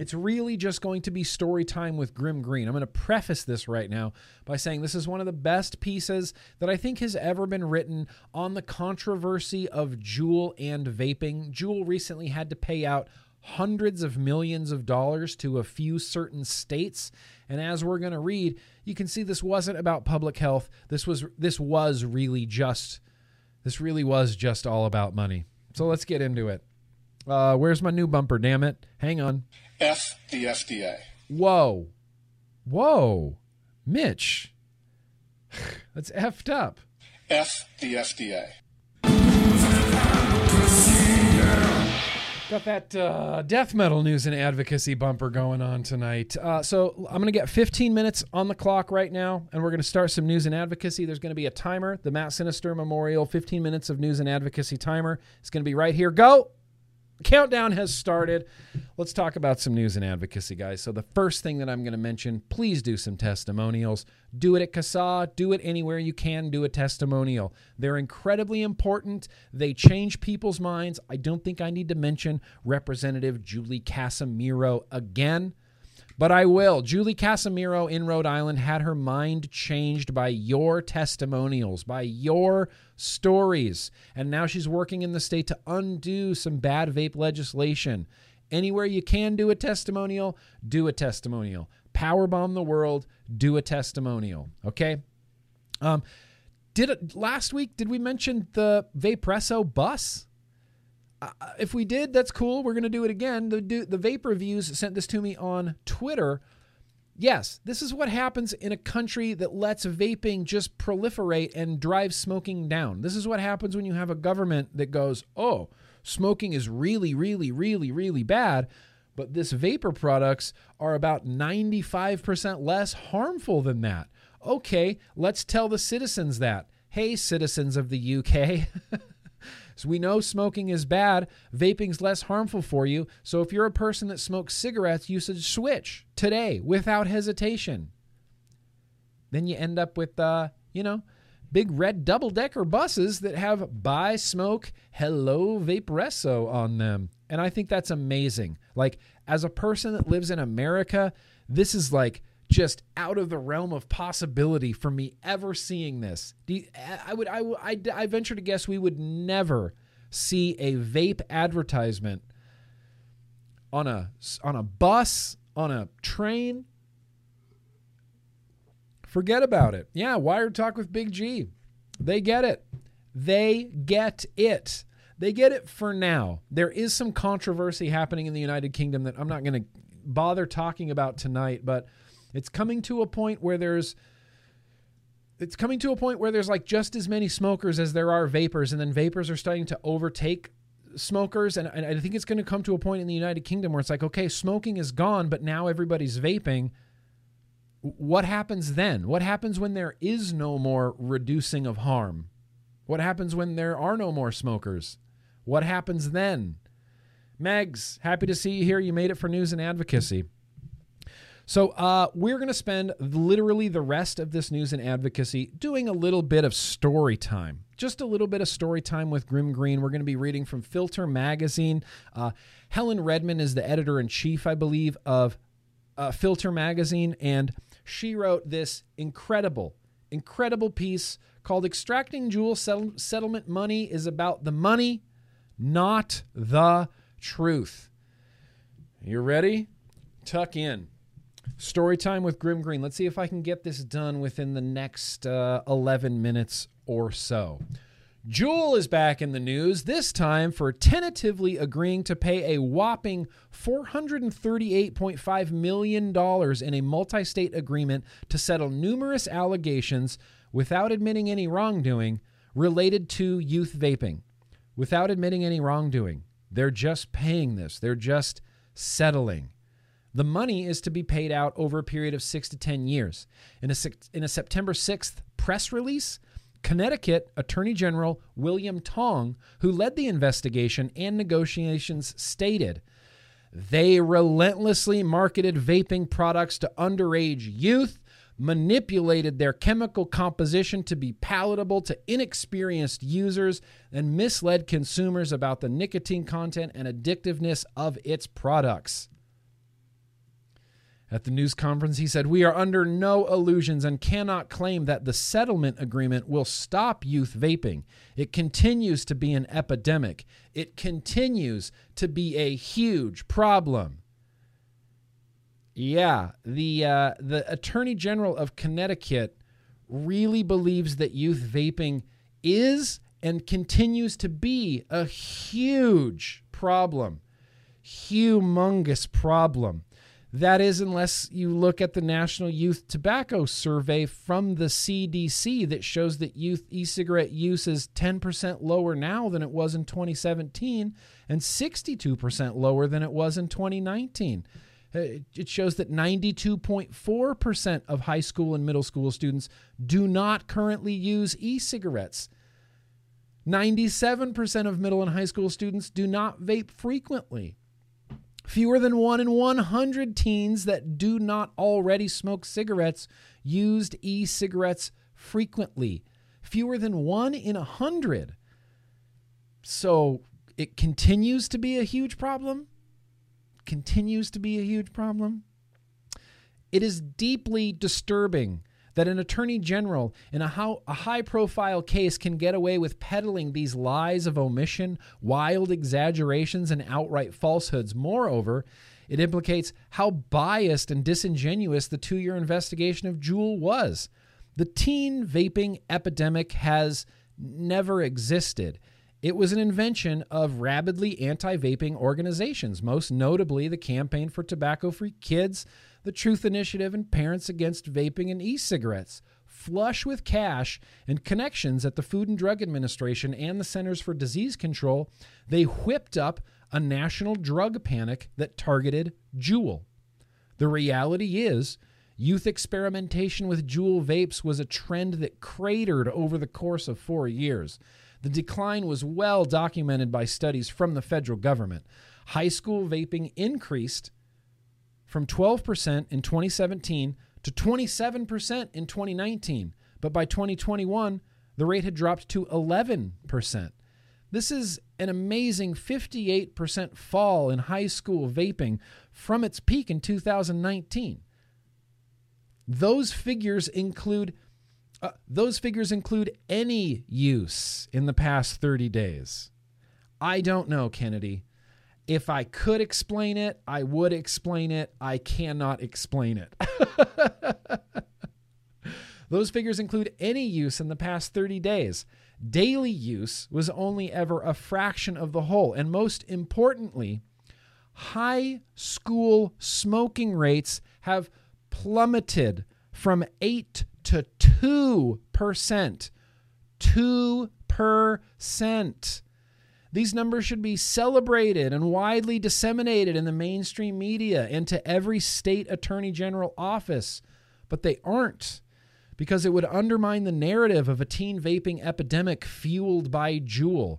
It's really just going to be story time with Grimm Green. I'm going to preface this right now by saying this is one of the best pieces that I think has ever been written on the controversy of Juul and vaping. Juul recently had to pay out hundreds of millions of dollars to a few certain states and as we're going to read, you can see this wasn't about public health. This was this was really just this really was just all about money. So let's get into it. Uh, where's my new bumper? Damn it! Hang on. F the FDA. Whoa, whoa, Mitch, that's effed up. F the FDA. Got that uh, death metal news and advocacy bumper going on tonight. Uh, so I'm going to get 15 minutes on the clock right now, and we're going to start some news and advocacy. There's going to be a timer, the Matt Sinister Memorial 15 minutes of news and advocacy timer. It's going to be right here. Go! Countdown has started. Let's talk about some news and advocacy, guys. So, the first thing that I'm going to mention please do some testimonials. Do it at CASAA, do it anywhere you can, do a testimonial. They're incredibly important. They change people's minds. I don't think I need to mention Representative Julie Casimiro again. But I will. Julie Casimiro in Rhode Island had her mind changed by your testimonials, by your stories. And now she's working in the state to undo some bad vape legislation. Anywhere you can do a testimonial, do a testimonial. Powerbomb the world, do a testimonial. Okay? Um, did it, last week did we mention the Vaporesso bus? Uh, if we did, that's cool. We're going to do it again. The, the Vape Reviews sent this to me on Twitter. Yes, this is what happens in a country that lets vaping just proliferate and drive smoking down. This is what happens when you have a government that goes, oh, smoking is really, really, really, really bad, but this vapor products are about 95% less harmful than that. Okay, let's tell the citizens that. Hey, citizens of the UK. So we know smoking is bad, vaping's less harmful for you. So if you're a person that smokes cigarettes, you should switch today without hesitation. Then you end up with, uh, you know, big red double decker buses that have buy smoke hello vaporesso on them. And I think that's amazing. Like, as a person that lives in America, this is like just out of the realm of possibility for me ever seeing this. You, I would, I, I, I venture to guess we would never see a vape advertisement on a on a bus, on a train. Forget about it. Yeah, Wired Talk with Big G. They get it. They get it. They get it for now. There is some controversy happening in the United Kingdom that I'm not going to bother talking about tonight, but it's coming to a point where there's it's coming to a point where there's like just as many smokers as there are vapors, and then vapors are starting to overtake smokers. And, and I think it's going to come to a point in the United Kingdom where it's like, okay, smoking is gone, but now everybody's vaping. What happens then? What happens when there is no more reducing of harm? What happens when there are no more smokers? What happens then? Megs, happy to see you here. You made it for news and advocacy. So uh, we're going to spend literally the rest of this news and advocacy doing a little bit of story time. Just a little bit of story time with Grimm Green. We're going to be reading from Filter Magazine. Uh, Helen Redmond is the editor in chief, I believe, of uh, Filter Magazine, and she wrote this incredible, incredible piece called Extracting Juul Settlement Money is About the Money, Not the Truth. You ready? Tuck in. Story time with Grimm Green. Let's see if I can get this done within the next uh, 11 minutes or so. Juul is back in the news, this time for tentatively agreeing to pay a whopping $438.5 million in a multi state agreement to settle numerous allegations without admitting any wrongdoing related to youth vaping. Without admitting any wrongdoing. They're just paying this, they're just settling. The money is to be paid out over a period of six to 10 years. In a, in a September 6th press release, Connecticut Attorney General William Tong, who led the investigation and negotiations, stated they relentlessly marketed vaping products to underage youth, manipulated their chemical composition to be palatable to inexperienced users, and misled consumers about the nicotine content and addictiveness of its products. At the news conference, he said, We are under no illusions and cannot claim that the settlement agreement will stop youth vaping. It continues to be an epidemic, it continues to be a huge problem. Yeah, the, uh, the Attorney General of Connecticut really believes that youth vaping is and continues to be a huge problem. Humongous problem. That is, unless you look at the National Youth Tobacco Survey from the CDC that shows that youth e cigarette use is 10% lower now than it was in 2017 and 62% lower than it was in 2019. Uh, it shows that 92.4% of high school and middle school students do not currently use e cigarettes. 97% of middle and high school students do not vape frequently. Fewer than one in 100 teens that do not already smoke cigarettes used e cigarettes frequently. Fewer than one in a hundred. So it continues to be a huge problem. Continues to be a huge problem. It is deeply disturbing that an attorney general in a, a high profile case can get away with peddling these lies of omission, wild exaggerations, and outright falsehoods. Moreover, it implicates how biased and disingenuous the two year investigation of Juul was. The teen vaping epidemic has never existed. It was an invention of rabidly anti vaping organizations, most notably the Campaign for Tobacco Free Kids, the Truth Initiative, and Parents Against Vaping and E cigarettes. Flush with cash and connections at the Food and Drug Administration and the Centers for Disease Control, they whipped up a national drug panic that targeted Juul. The reality is, youth experimentation with Juul vapes was a trend that cratered over the course of four years. The decline was well documented by studies from the federal government. High school vaping increased from 12% in 2017 to 27% in 2019, but by 2021, the rate had dropped to 11%. This is an amazing 58% fall in high school vaping from its peak in 2019. Those figures include uh, those figures include any use in the past 30 days. I don't know, Kennedy. If I could explain it, I would explain it. I cannot explain it. Those figures include any use in the past 30 days. Daily use was only ever a fraction of the whole. And most importantly, high school smoking rates have plummeted from 8 to 2%. 2%. These numbers should be celebrated and widely disseminated in the mainstream media and to every state attorney general office, but they aren't because it would undermine the narrative of a teen vaping epidemic fueled by Juul.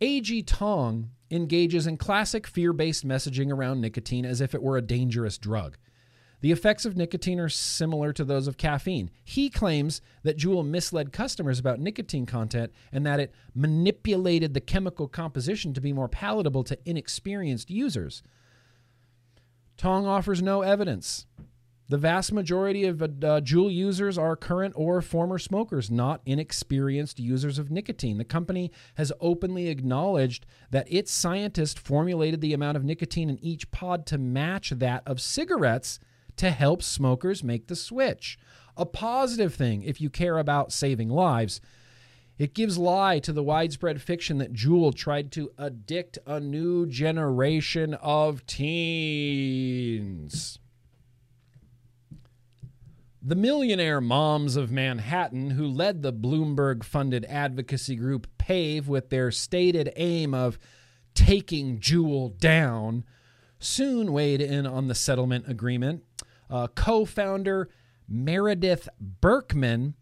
A.G. Tong engages in classic fear based messaging around nicotine as if it were a dangerous drug. The effects of nicotine are similar to those of caffeine. He claims that Juul misled customers about nicotine content and that it manipulated the chemical composition to be more palatable to inexperienced users. Tong offers no evidence. The vast majority of uh, Juul users are current or former smokers, not inexperienced users of nicotine. The company has openly acknowledged that its scientists formulated the amount of nicotine in each pod to match that of cigarettes to help smokers make the switch. A positive thing if you care about saving lives. It gives lie to the widespread fiction that Juul tried to addict a new generation of teens. The millionaire moms of Manhattan, who led the Bloomberg funded advocacy group PAVE with their stated aim of taking Juul down, soon weighed in on the settlement agreement. Uh, Co founder Meredith Berkman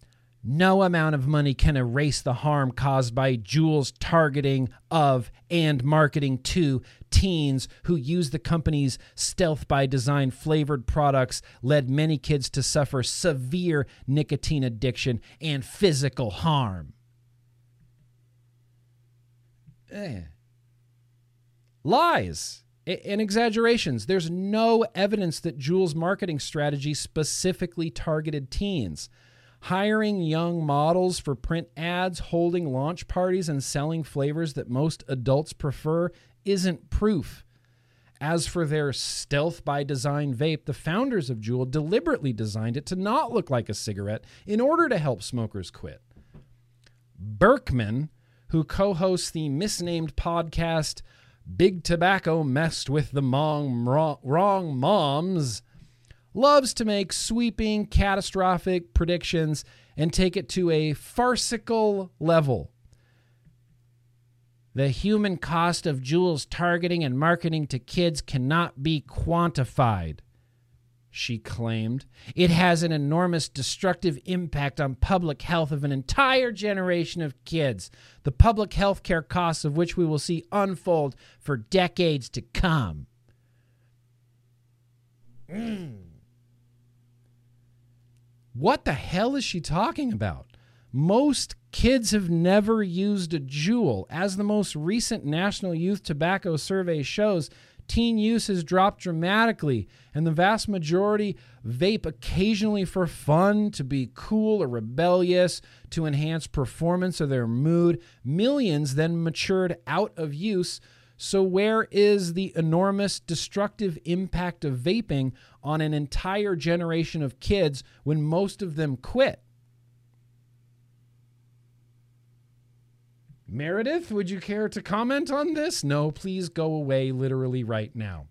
no amount of money can erase the harm caused by Juul's targeting of and marketing to teens who use the company's stealth by design flavored products led many kids to suffer severe nicotine addiction and physical harm. Eh. Lies and exaggerations. There's no evidence that Juul's marketing strategy specifically targeted teens hiring young models for print ads, holding launch parties, and selling flavors that most adults prefer isn't proof. As for their stealth by design vape, the founders of Juul deliberately designed it to not look like a cigarette in order to help smokers quit. Berkman, who co hosts the misnamed podcast Big Tobacco Messed with the wrong, wrong Moms, loves to make sweeping, catastrophic predictions and take it to a farcical level. The human cost of Juul's targeting and marketing to kids cannot be quantified, she claimed. It has an enormous destructive impact on public health of an entire generation of kids, the public health care costs of which we will see unfold for decades to come. Mm. What the hell is she talking about? Most kids have never used a Juul. As the most recent National Youth Tobacco Survey shows, teen use has dropped dramatically, and the vast majority vape occasionally for fun, to be cool or rebellious, to enhance performance or their mood. Millions then matured out of use so, where is the enormous destructive impact of vaping on an entire generation of kids when most of them quit? Meredith, would you care to comment on this? No, please go away literally right now.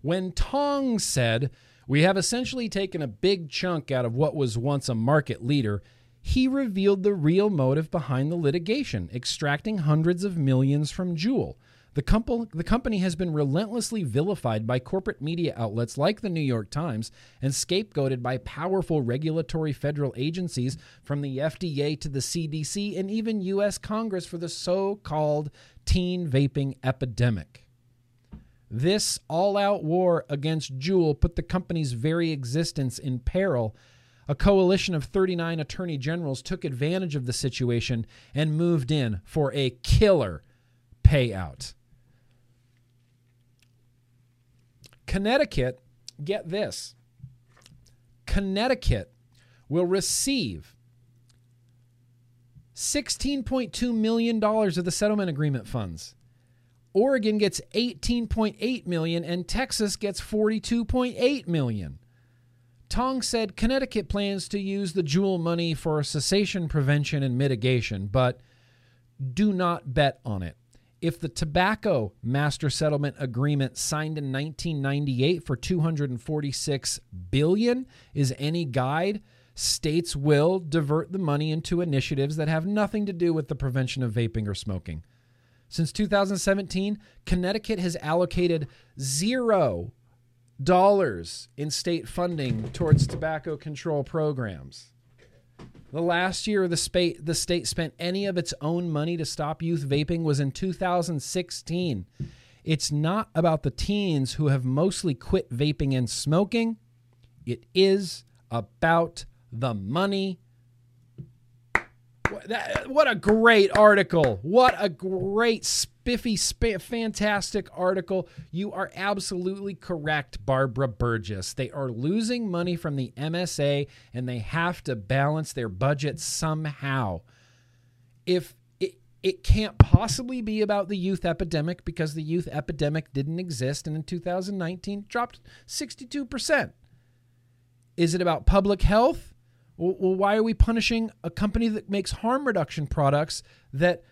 When Tong said, We have essentially taken a big chunk out of what was once a market leader, he revealed the real motive behind the litigation, extracting hundreds of millions from Juul. The, the company has been relentlessly vilified by corporate media outlets like the New York Times and scapegoated by powerful regulatory federal agencies from the FDA to the CDC and even U.S. Congress for the so called teen vaping epidemic. This all out war against Juul put the company's very existence in peril. A coalition of 39 attorney generals took advantage of the situation and moved in for a killer payout. Connecticut, get this Connecticut will receive $16.2 million of the settlement agreement funds. Oregon gets 18.8 million and Texas gets 42.8 million. Tong said Connecticut plans to use the Juul money for cessation prevention and mitigation, but do not bet on it. If the tobacco master settlement agreement signed in 1998 for 246 billion is any guide, states will divert the money into initiatives that have nothing to do with the prevention of vaping or smoking. Since 2017, Connecticut has allocated zero dollars in state funding towards tobacco control programs. The last year the, the state spent any of its own money to stop youth vaping was in 2016. It's not about the teens who have mostly quit vaping and smoking. It is about the money what, that, what a great article. What a great, spiffy, sp- fantastic article. You are absolutely correct, Barbara Burgess. They are losing money from the MSA and they have to balance their budget somehow. If it, it can't possibly be about the youth epidemic because the youth epidemic didn't exist and in 2019 dropped 62%. Is it about public health? Well, why are we punishing a company that makes harm reduction products that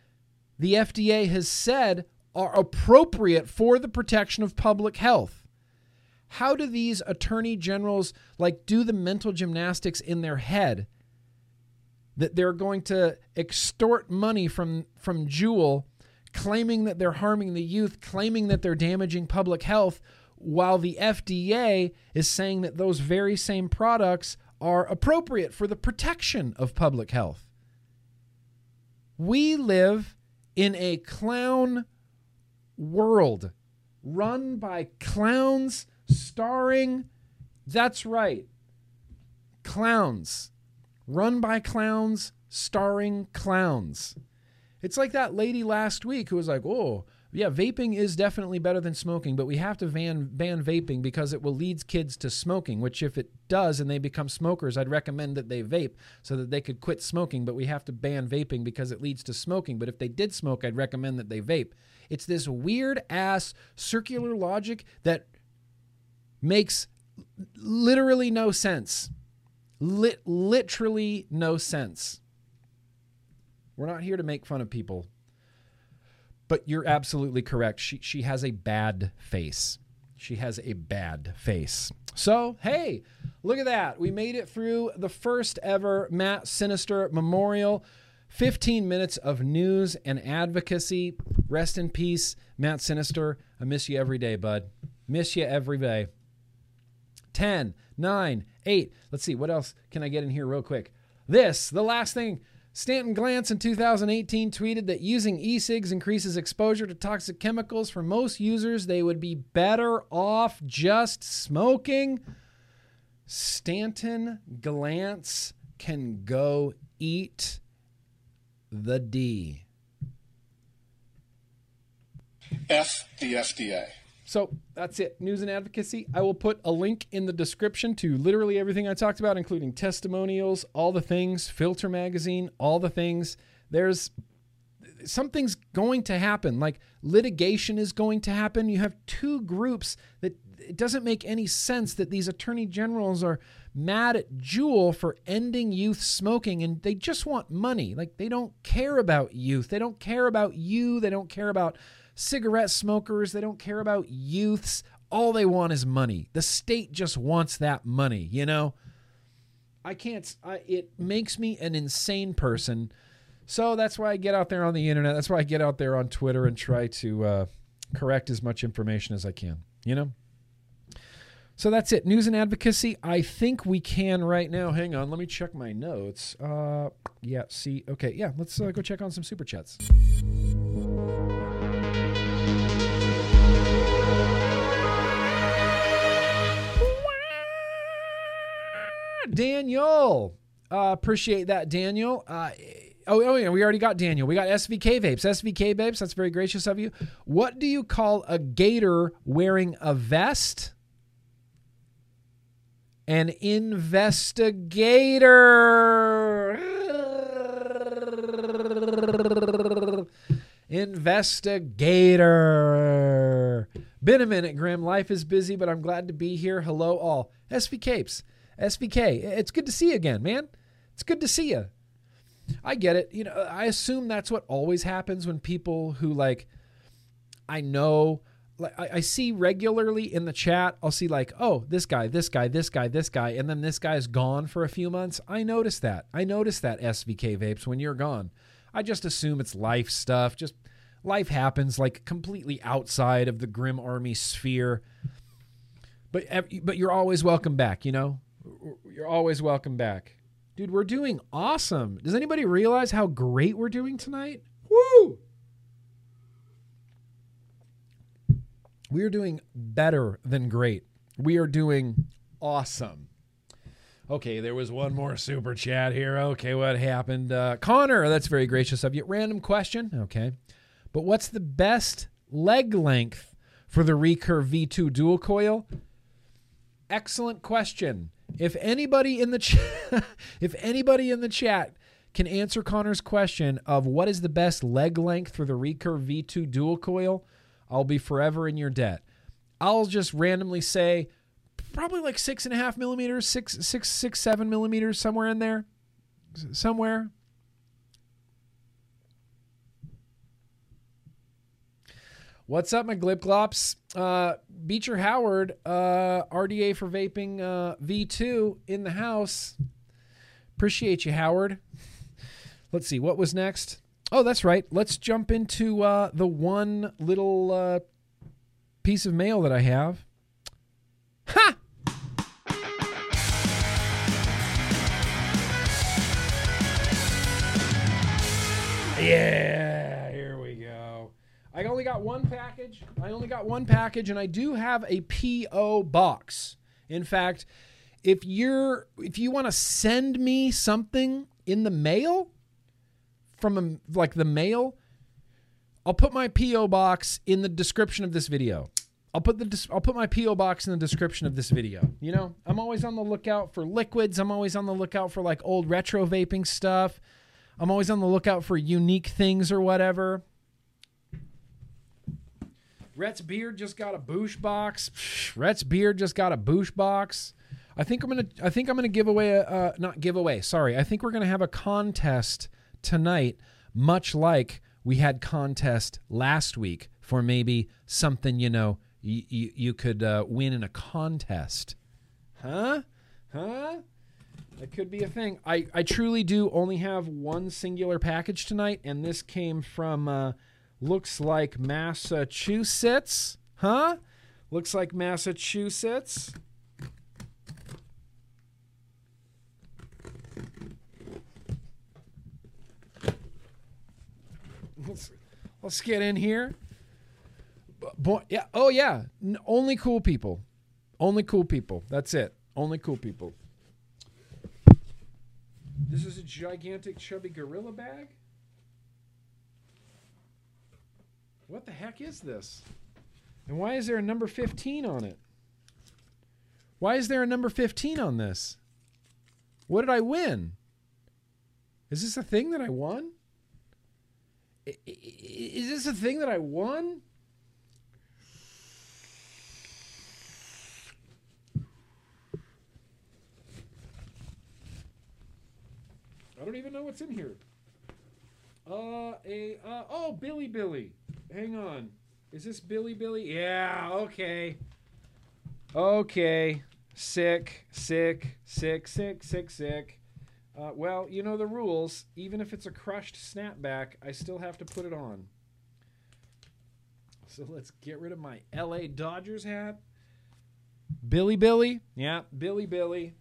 the FDA has said are appropriate for the protection of public health? How do these attorney generals like do the mental gymnastics in their head that they're going to extort money from from Juul, claiming that they're harming the youth, claiming that they're damaging public health, while the FDA is saying that those very same products are appropriate for the protection of public health. We live in a clown world run by clowns, starring, that's right, clowns. Run by clowns, starring clowns. It's like that lady last week who was like, oh, yeah, vaping is definitely better than smoking, but we have to ban ban vaping because it will lead kids to smoking. Which, if it does and they become smokers, I'd recommend that they vape so that they could quit smoking. But we have to ban vaping because it leads to smoking. But if they did smoke, I'd recommend that they vape. It's this weird ass circular logic that makes literally no sense. Lit- literally no sense. We're not here to make fun of people but you're absolutely correct. She she has a bad face. She has a bad face. So, hey, look at that. We made it through the first ever Matt Sinister Memorial. 15 minutes of news and advocacy. Rest in peace, Matt Sinister. I miss you every day, bud. Miss you every day. 10, 9, 8. Let's see, what else can I get in here real quick? This, the last thing Stanton Glantz in 2018 tweeted that using e cigs increases exposure to toxic chemicals. For most users, they would be better off just smoking. Stanton Glantz can go eat the D. F the FDA. So that's it. News and advocacy. I will put a link in the description to literally everything I talked about, including testimonials, all the things, Filter Magazine, all the things. There's something's going to happen. Like litigation is going to happen. You have two groups that it doesn't make any sense that these attorney generals are mad at Juul for ending youth smoking and they just want money. Like they don't care about youth. They don't care about you. They don't care about cigarette smokers. They don't care about youths. all they want is money. The state just wants that money, you know? I can't, I, it makes me an insane person. So that's why I get out there on the internet. That's why I get out there on Twitter and try to uh, correct as much information as I can, you know? So that's it. News and advocacy. I think we can right now. Hang on. Let me check my notes. Uh, yeah, see. Okay. Yeah, let's uh, go check on some super chats. Daniel. Uh, appreciate that, Daniel. Uh, oh, oh, yeah, we already got Daniel. We got SVK Vapes. SVK Vapes, that's very gracious of you. What do you call a gator wearing a vest? An investigator. Investigator. Been a minute, Grimm. Life is busy, but I'm glad to be here. Hello, all. SVK Vapes. SVK. It's good to see you again, man. It's good to see you. I get it. You know, I assume that's what always happens when people who like I know like I, I see regularly in the chat, I'll see like, oh, this guy, this guy, this guy, this guy, and then this guy's gone for a few months. I notice that. I notice that SVK vapes when you're gone. I just assume it's life stuff. Just life happens like completely outside of the Grimm Army sphere. But but you're always welcome back, you know? You're always welcome back. Dude, we're doing awesome. Does anybody realize how great we're doing tonight? Woo! We are doing better than great. We are doing awesome. Okay, there was one more super chat here. Okay, what happened? Uh, Connor, that's very gracious of you. Random question. Okay. But what's the best leg length for the Recurve V2 dual coil? Excellent question. If anybody in the ch- if anybody in the chat can answer Connor's question of what is the best leg length for the Recurve V2 dual coil, I'll be forever in your debt. I'll just randomly say probably like six and a half millimeters, six, six, six, seven millimeters, somewhere in there, somewhere. What's up, my glip glops? Uh, Beecher Howard, uh, RDA for vaping uh, V2 in the house. Appreciate you, Howard. Let's see, what was next? Oh, that's right. Let's jump into uh, the one little uh, piece of mail that I have. Ha! Yeah. I only got one package. I only got one package, and I do have a PO box. In fact, if you're if you want to send me something in the mail from a, like the mail, I'll put my PO box in the description of this video. I'll put the I'll put my PO box in the description of this video. You know, I'm always on the lookout for liquids. I'm always on the lookout for like old retro vaping stuff. I'm always on the lookout for unique things or whatever. Rhett's Beard just got a Boosh box. Rhett's Beard just got a Boosh box. I think I'm gonna. I think I'm gonna give away a uh, not give away. Sorry. I think we're gonna have a contest tonight, much like we had contest last week for maybe something you know you you, you could uh, win in a contest. Huh? Huh? That could be a thing. I, I truly do only have one singular package tonight, and this came from uh, looks like Massachusetts. Huh? Looks like Massachusetts. Let's, let's get in here. Boy, yeah. Oh, yeah. Only cool people. Only cool people. That's it. Only cool people. This is a gigantic chubby gorilla bag? What the heck is this? And why is there a number 15 on it? Why is there a number 15 on this? What did I win? Is this a thing that I won? Is this a thing that I won? I don't even know what's in here. Uh, a uh, oh, Billy Billy. Hang on. Is this Billy Billy? Yeah, okay. Okay. Sick, sick, sick, sick, sick, sick. Uh, well, you know the rules. Even if it's a crushed snapback, I still have to put it on. So let's get rid of my LA Dodgers hat. Billy Billy. Yeah, Billy Billy.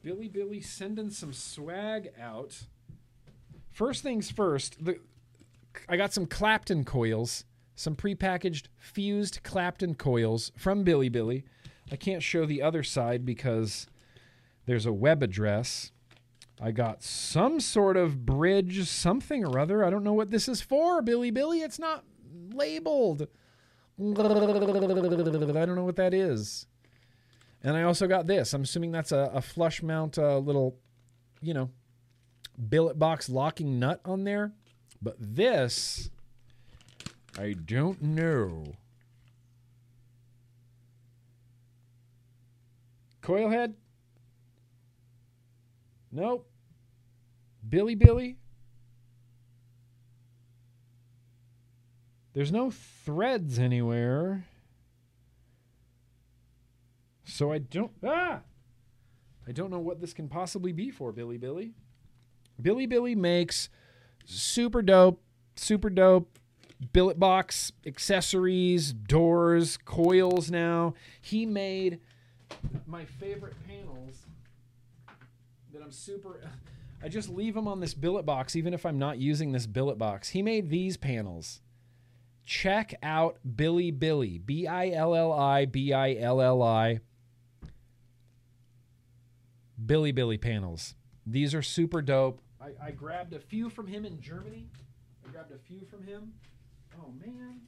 Billy Billy sending some swag out. First things first, the I got some Clapton coils, some prepackaged fused Clapton coils from Billy Billy. I can't show the other side because there's a web address. I got some sort of bridge, something or other. I don't know what this is for, Billy Billy. It's not labeled. I don't know what that is. And I also got this. I'm assuming that's a, a flush mount, uh, little, you know, billet box locking nut on there. But this, I don't know. Coil head? Nope. Billy Billy? There's no threads anywhere. So I don't ah I don't know what this can possibly be for Billy Billy. Billy Billy makes super dope, super dope billet box accessories, doors, coils now. He made my favorite panels that I'm super I just leave them on this billet box even if I'm not using this billet box. He made these panels. Check out Billy Billy, B I L L I B I L L I. Billy Billy panels. These are super dope. I, I grabbed a few from him in Germany. I grabbed a few from him. Oh man.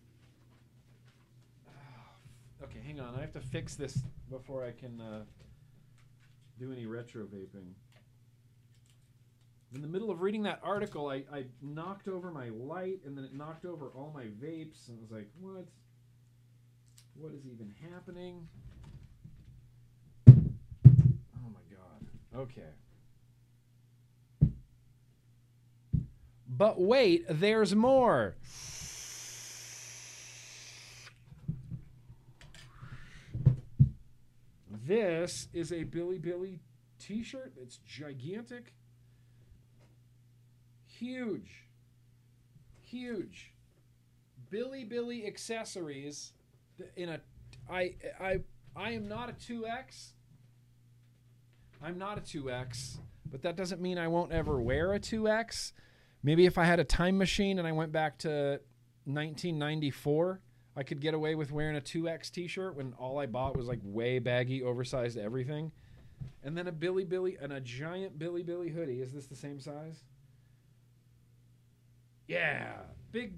Ah, okay, hang on. I have to fix this before I can uh, do any retro vaping. In the middle of reading that article, I, I knocked over my light and then it knocked over all my vapes and I was like, what? What is even happening? Oh my god. Okay. But wait, there's more. This is a Billy Billy t shirt. It's gigantic. Huge. Huge. Billy Billy accessories in a I I I am not a 2X. I'm not a 2X, but that doesn't mean I won't ever wear a 2X. Maybe if I had a time machine and I went back to 1994, I could get away with wearing a 2X t-shirt when all I bought was like way baggy, oversized everything. And then a Billy Billy and a giant Billy Billy hoodie. Is this the same size? Yeah, big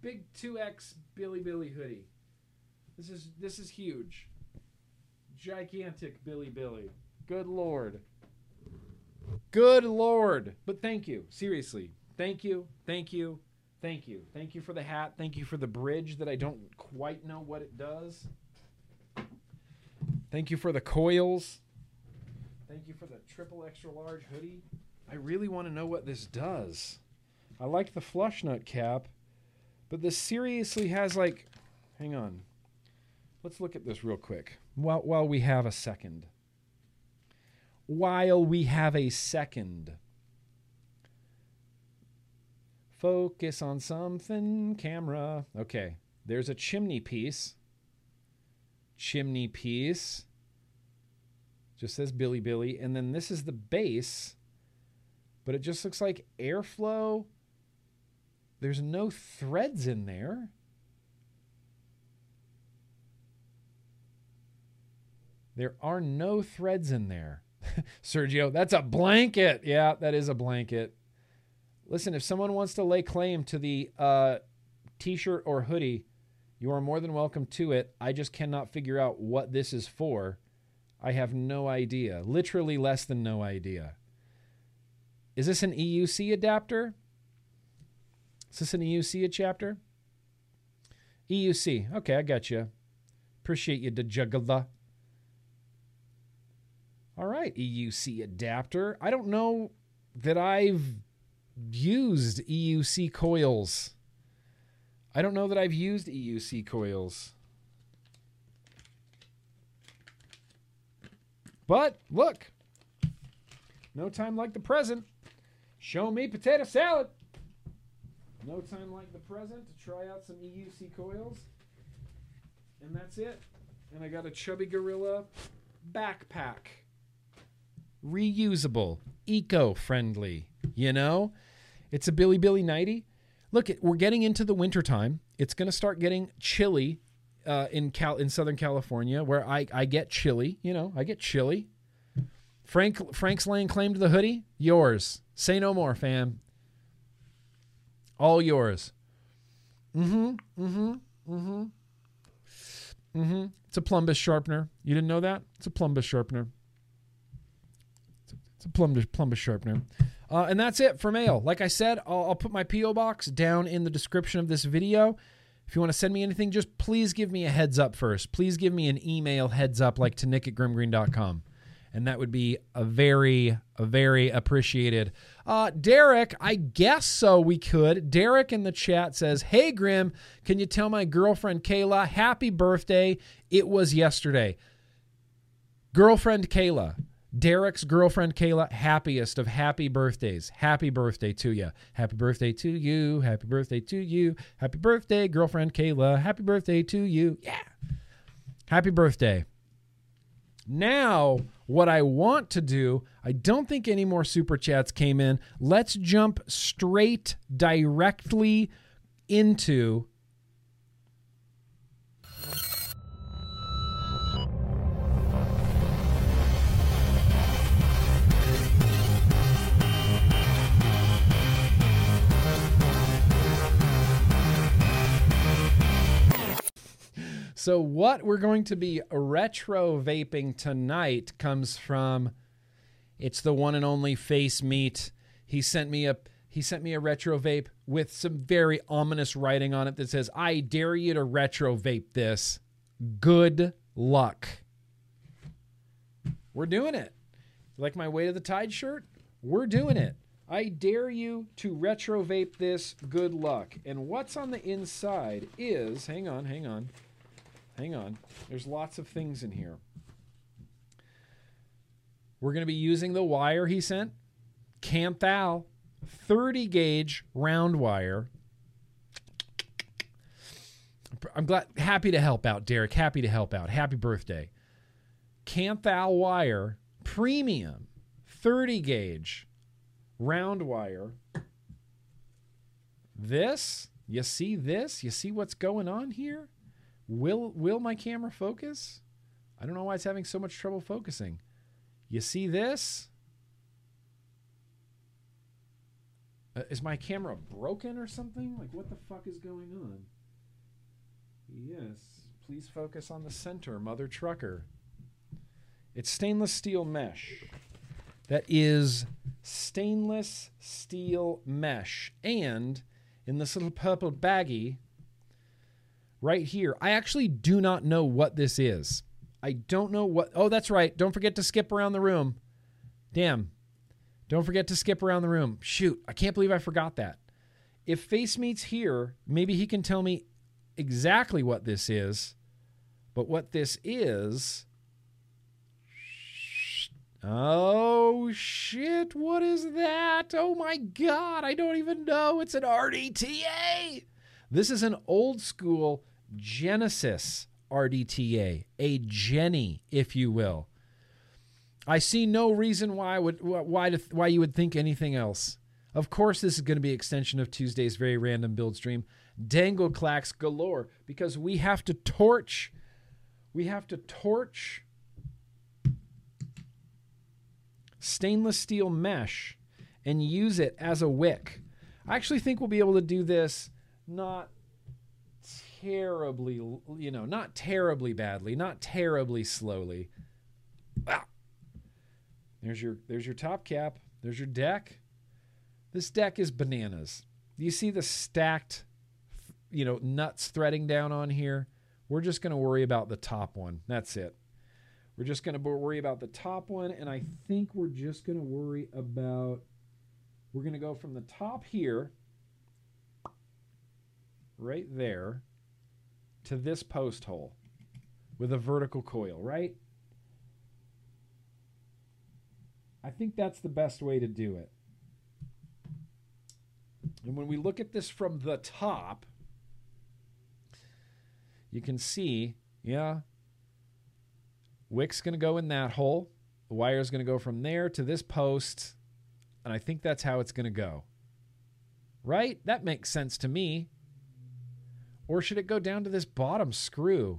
big 2X Billy Billy hoodie. This is this is huge. Gigantic Billy Billy. Good lord. Good lord. But thank you. Seriously. Thank you. Thank you. Thank you. Thank you for the hat. Thank you for the bridge that I don't quite know what it does. Thank you for the coils. Thank you for the triple extra large hoodie. I really want to know what this does. I like the flush nut cap, but this seriously has like hang on. Let's look at this real quick. While while we have a second. While we have a second. Focus on something, camera. Okay, there's a chimney piece. Chimney piece. Just says Billy Billy. And then this is the base, but it just looks like airflow. There's no threads in there. There are no threads in there. Sergio, that's a blanket. Yeah, that is a blanket. Listen, if someone wants to lay claim to the uh, t shirt or hoodie, you are more than welcome to it. I just cannot figure out what this is for. I have no idea. Literally less than no idea. Is this an EUC adapter? Is this an EUC chapter? EUC. Okay, I got you. Appreciate you, Dejugala. All right, EUC adapter. I don't know that I've used EUC coils. I don't know that I've used EUC coils. But look, no time like the present. Show me potato salad. No time like the present to try out some EUC coils. And that's it. And I got a Chubby Gorilla backpack. Reusable, eco friendly, you know? It's a Billy Billy nighty. Look, we're getting into the wintertime. It's going to start getting chilly uh, in Cal in Southern California, where I, I get chilly. You know, I get chilly. Frank Frank's laying claim to the hoodie. Yours. Say no more, fam. All yours. Mm-hmm. Mm-hmm. Mm-hmm. Mm-hmm. It's a plumbus sharpener. You didn't know that? It's a plumbus sharpener. It's a, plumbus plumbus sharpener. Uh, and that's it for mail. Like I said, I'll, I'll put my PO box down in the description of this video. If you want to send me anything, just please give me a heads up first. Please give me an email heads up, like to nick at grimmgreen.com. And that would be a very, a very appreciated. Uh, Derek, I guess so. We could. Derek in the chat says, Hey, Grimm, can you tell my girlfriend Kayla happy birthday? It was yesterday. Girlfriend Kayla, Derek's girlfriend Kayla, happiest of happy birthdays. Happy birthday to you. Happy birthday to you. Happy birthday to you. Happy birthday, girlfriend Kayla. Happy birthday to you. Yeah. Happy birthday. Now, what I want to do, I don't think any more super chats came in. Let's jump straight directly into So, what we're going to be retro vaping tonight comes from it's the one and only Face Meat. He sent me a he sent me a retro vape with some very ominous writing on it that says, "I dare you to retro vape this. Good luck." We're doing it. Like my way to the tide shirt? We're doing it. I dare you to retro vape this. Good luck. And what's on the inside is, hang on, hang on. Hang on. There's lots of things in here. We're going to be using the wire he sent. Kanthal 30 gauge round wire. I'm glad happy to help out, Derek. Happy to help out. Happy birthday. Kanthal wire, premium, 30 gauge round wire. This, you see this? You see what's going on here? Will will my camera focus? I don't know why it's having so much trouble focusing. You see this? Uh, is my camera broken or something? Like what the fuck is going on? Yes, please focus on the center, mother trucker. It's stainless steel mesh. That is stainless steel mesh and in this little purple baggie right here. I actually do not know what this is. I don't know what. Oh, that's right. Don't forget to skip around the room. Damn. Don't forget to skip around the room. Shoot, I can't believe I forgot that. If Face Meat's here, maybe he can tell me exactly what this is. But what this is. Oh shit, what is that? Oh my god, I don't even know. It's an RDTA. This is an old school Genesis RDTA, a Jenny, if you will. I see no reason why would why why you would think anything else. Of course, this is going to be extension of Tuesday's very random build stream, dangle clacks galore, because we have to torch, we have to torch stainless steel mesh and use it as a wick. I actually think we'll be able to do this not terribly, you know, not terribly badly, not terribly slowly. Ah. There's your there's your top cap. There's your deck. This deck is bananas. You see the stacked, you know, nuts threading down on here? We're just going to worry about the top one. That's it. We're just going to worry about the top one, and I think we're just going to worry about. We're going to go from the top here, right there, to this post hole with a vertical coil, right? I think that's the best way to do it. And when we look at this from the top, you can see, yeah, wick's going to go in that hole. The wire is going to go from there to this post. And I think that's how it's going to go. Right? That makes sense to me. Or should it go down to this bottom screw?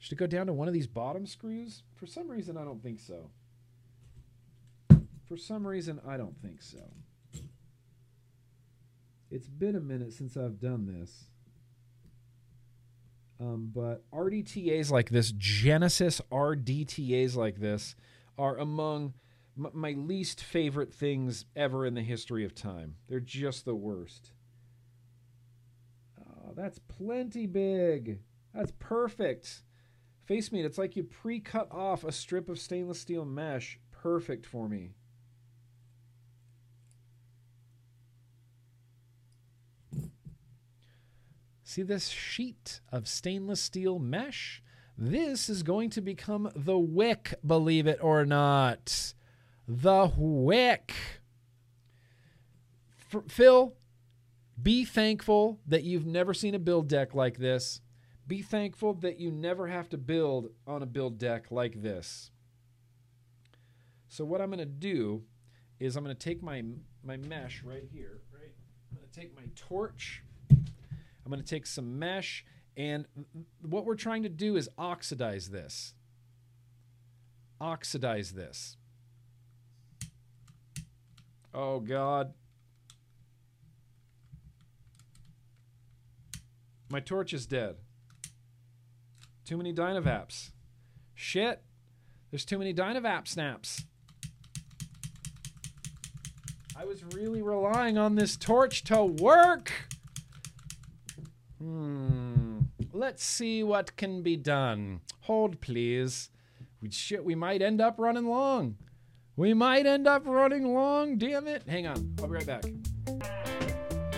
Should it go down to one of these bottom screws? For some reason, I don't think so. For some reason, I don't think so. It's been a minute since I've done this. Um, but RDTAs like this, Genesis RDTAs like this, are among my least favorite things ever in the history of time. They're just the worst. That's plenty big. That's perfect. Face meat, it's like you pre cut off a strip of stainless steel mesh. Perfect for me. See this sheet of stainless steel mesh? This is going to become the wick, believe it or not. The wick. F- Phil, be thankful that you've never seen a build deck like this. Be thankful that you never have to build on a build deck like this. So what I'm going to do is I'm going to take my my mesh right here, right? I'm going to take my torch. I'm going to take some mesh and what we're trying to do is oxidize this. Oxidize this. Oh god. My torch is dead. Too many Dynavaps. Shit. There's too many Dynavap snaps. I was really relying on this torch to work. Hmm. Let's see what can be done. Hold, please. We shit. We might end up running long. We might end up running long. Damn it! Hang on. I'll be right back.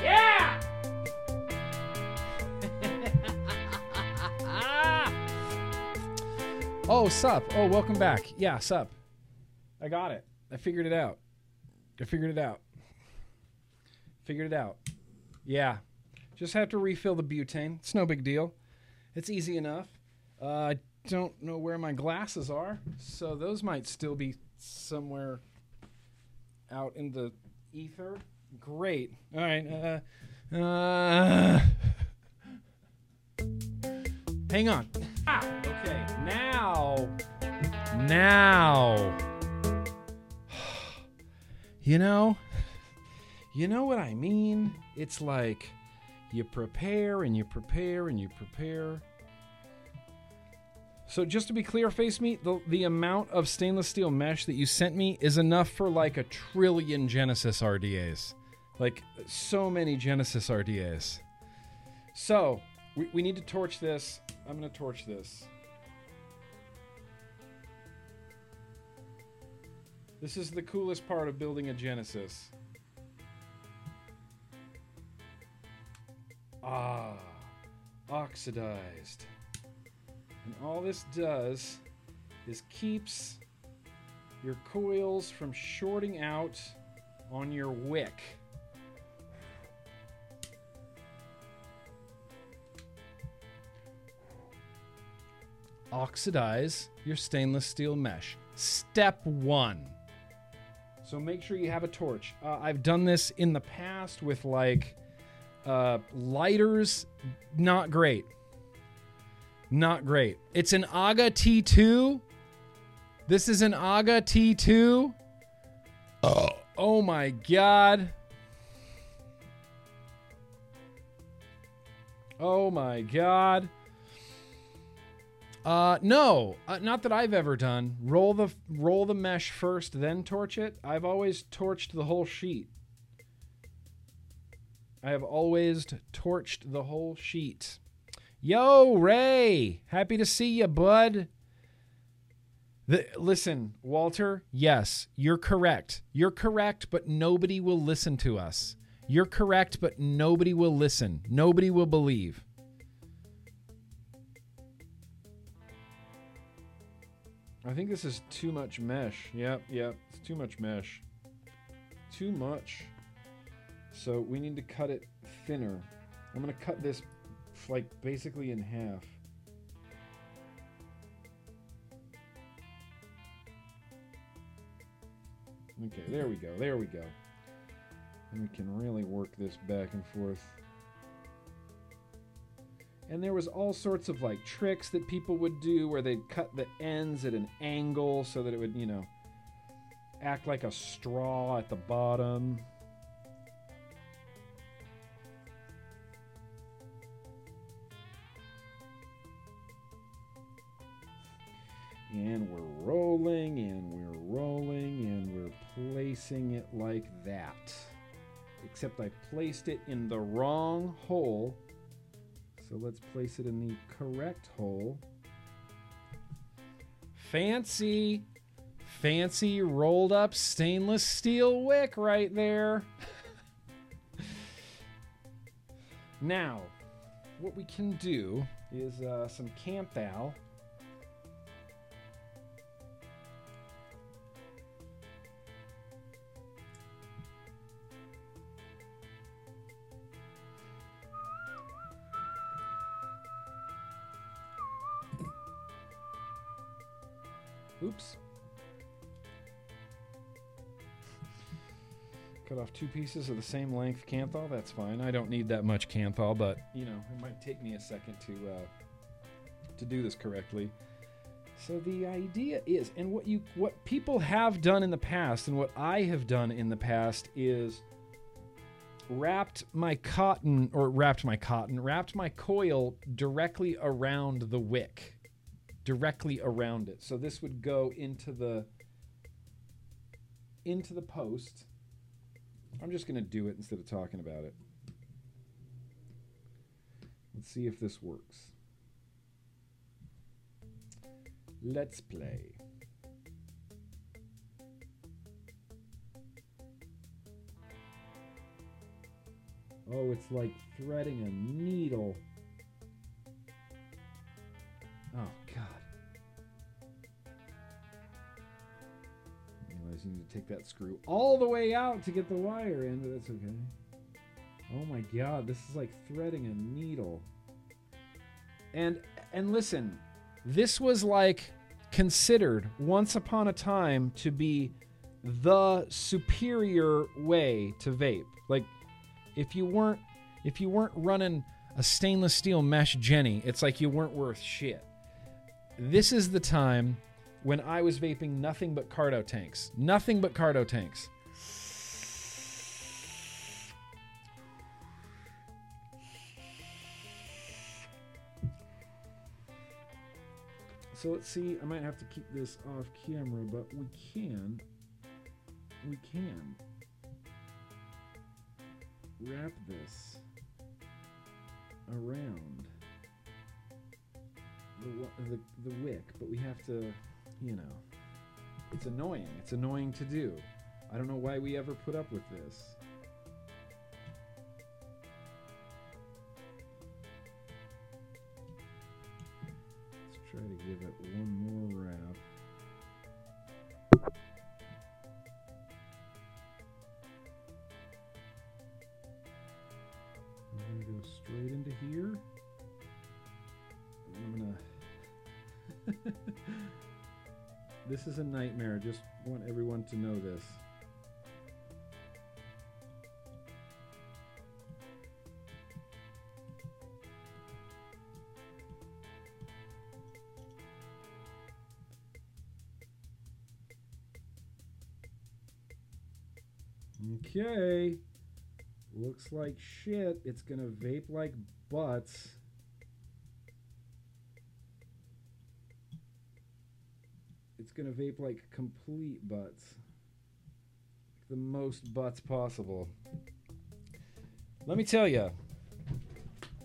Yeah. Oh, sup. Oh, welcome back. Yeah, sup. I got it. I figured it out. I figured it out. Figured it out. Yeah. Just have to refill the butane. It's no big deal. It's easy enough. Uh, I don't know where my glasses are, so those might still be somewhere out in the ether. Great. All right. Uh, uh, hang on. Ah, okay. Now. Now. You know, you know what I mean? It's like you prepare and you prepare and you prepare. So just to be clear, face meat, the, the amount of stainless steel mesh that you sent me is enough for like a trillion Genesis RDAs. Like so many Genesis RDAs. So we, we need to torch this. I'm gonna torch this. This is the coolest part of building a Genesis. Ah, oxidized. And all this does is keeps your coils from shorting out on your wick. Oxidize your stainless steel mesh. Step one. So make sure you have a torch. Uh, I've done this in the past with like uh, lighters. Not great. Not great. It's an AGA T2. This is an AGA T2. Oh, oh my god. Oh my god. Uh, no, uh, not that I've ever done. Roll the roll the mesh first, then torch it. I've always torched the whole sheet. I have always torched the whole sheet. Yo, Ray, happy to see you, bud. The, listen, Walter, yes, you're correct. You're correct, but nobody will listen to us. You're correct, but nobody will listen. Nobody will believe. I think this is too much mesh. Yep, yep. It's too much mesh. Too much. So we need to cut it thinner. I'm to cut this like basically in half. Okay, there we go. There we go. And we can really work this back and forth. And there was all sorts of like tricks that people would do where they'd cut the ends at an angle so that it would, you know, act like a straw at the bottom. And we're rolling and we're rolling and we're placing it like that. Except I placed it in the wrong hole. So let's place it in the correct hole. Fancy, fancy rolled up stainless steel wick right there. now, what we can do is uh, some Campbell. Two pieces of the same length kanthal. That's fine. I don't need that much kanthal, but you know, it might take me a second to uh, to do this correctly. So the idea is, and what you what people have done in the past, and what I have done in the past is wrapped my cotton or wrapped my cotton, wrapped my coil directly around the wick directly around it. So this would go into the into the post. I'm just going to do it instead of talking about it. Let's see if this works. Let's play. Oh, it's like threading a needle. Oh, God. You need to take that screw all the way out to get the wire in, but that's okay. Oh my god, this is like threading a needle. And and listen, this was like considered once upon a time to be the superior way to vape. Like if you weren't if you weren't running a stainless steel mesh Jenny, it's like you weren't worth shit. This is the time when I was vaping nothing but carto tanks. Nothing but carto tanks. So let's see, I might have to keep this off camera, but we can, we can wrap this around the, the, the wick, but we have to, you know, it's annoying. It's annoying to do. I don't know why we ever put up with this. Let's try to give it one more wrap. I'm gonna go straight into here. This is a nightmare. Just want everyone to know this. Okay. Looks like shit. It's gonna vape like butts. Gonna vape like complete butts. The most butts possible. Let me tell you,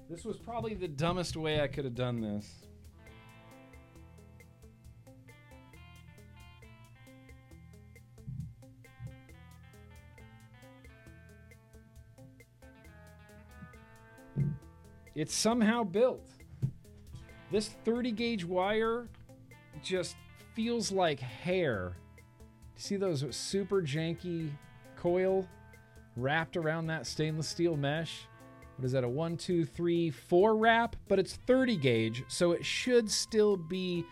this was probably the dumbest way I could have done this. It's somehow built. This 30 gauge wire just feels like hair. See those super janky coil wrapped around that stainless steel mesh? What is that, a one, two, three, four wrap? But it's 30 gauge, so it should still be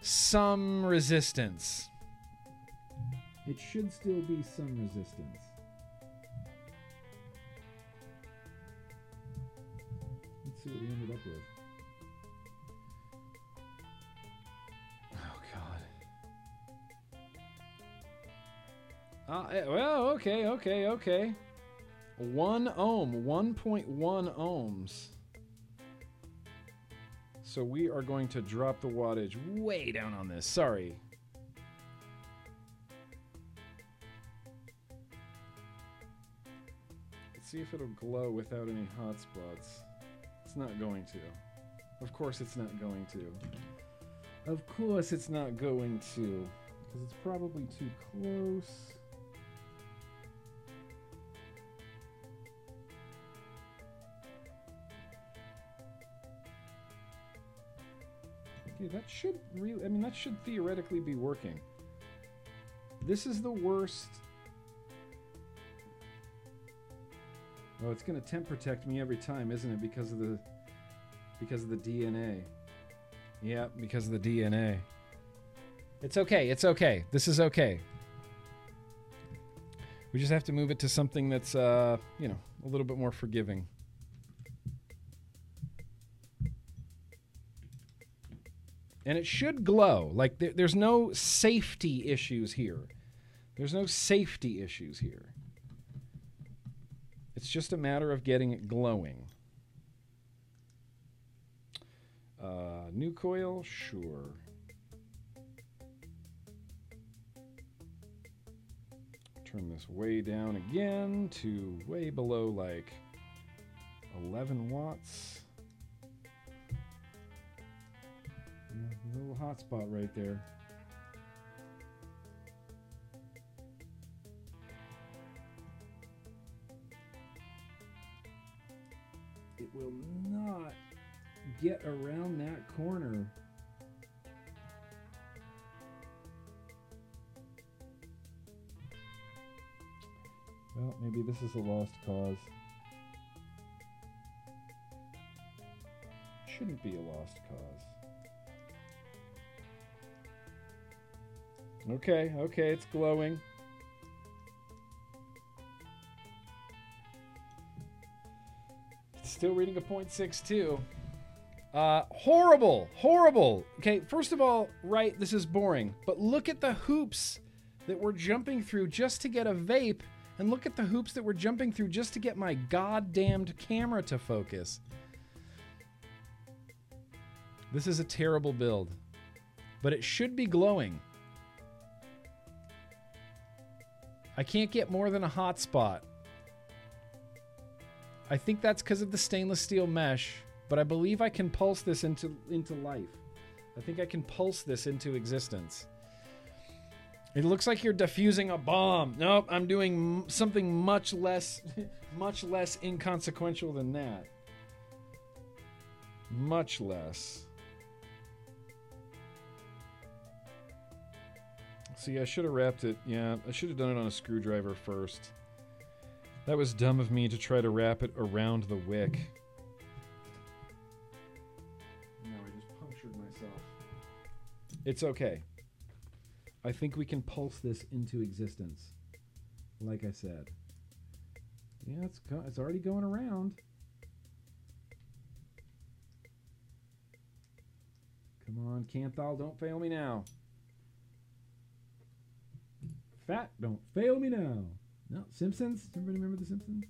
some resistance. It should still be some resistance. Let's see what we ended up with. Uh, eh, well, okay, okay, okay. One ohm, 1.1 ohms. So we are going to drop the wattage way down on this. Sorry. Let's see if it'll glow without any hotspots. It's not going to. Of course it's not going to. Of course it's not going to. Because it's probably too close. Okay, that should really, I mean, that should theoretically be working. This is the worst. Oh, it's to temp protect me every time, isn't it? Because of the, because of the DNA. Yeah, because of the DNA. It's okay. It's okay. This is okay. We just have to move it to something that's, uh, you know, a little bit more forgiving. And it should glow. Like there, there's no safety issues here. There's no safety issues here. It's just a matter of getting it glowing. Uh, new coil, sure. Turn this way down again to way below like 11 watts. Little hot spot right there. It will not get around that corner. Well, maybe this is a lost cause. Shouldn't be a lost cause. Okay, okay, it's glowing. Still reading a 0.62. Uh, horrible, horrible. Okay, first of all, right, this is boring, but look at the hoops that we're jumping through just to get a vape, and look at the hoops that we're jumping through just to get my goddamned camera to focus. This is a terrible build, but it should be glowing. I can't get more than a hotspot. I think that's because of the stainless steel mesh, but I believe I can pulse this into into life. I think I can pulse this into existence. It looks like you're defusing a bomb. Nope, I'm doing something much less much less inconsequential than that. Much less. See, I should have wrapped it. Yeah, I should have done it on a screwdriver first. That was dumb of me to try to wrap it around the wick. No, I just punctured myself. It's okay. I think we can pulse this into existence. Like I said. Yeah, it's go- it's already going around. Come on, Kanthal, don't fail me now. Fat, don't fail me now. No, Simpsons? Everybody remember The Simpsons?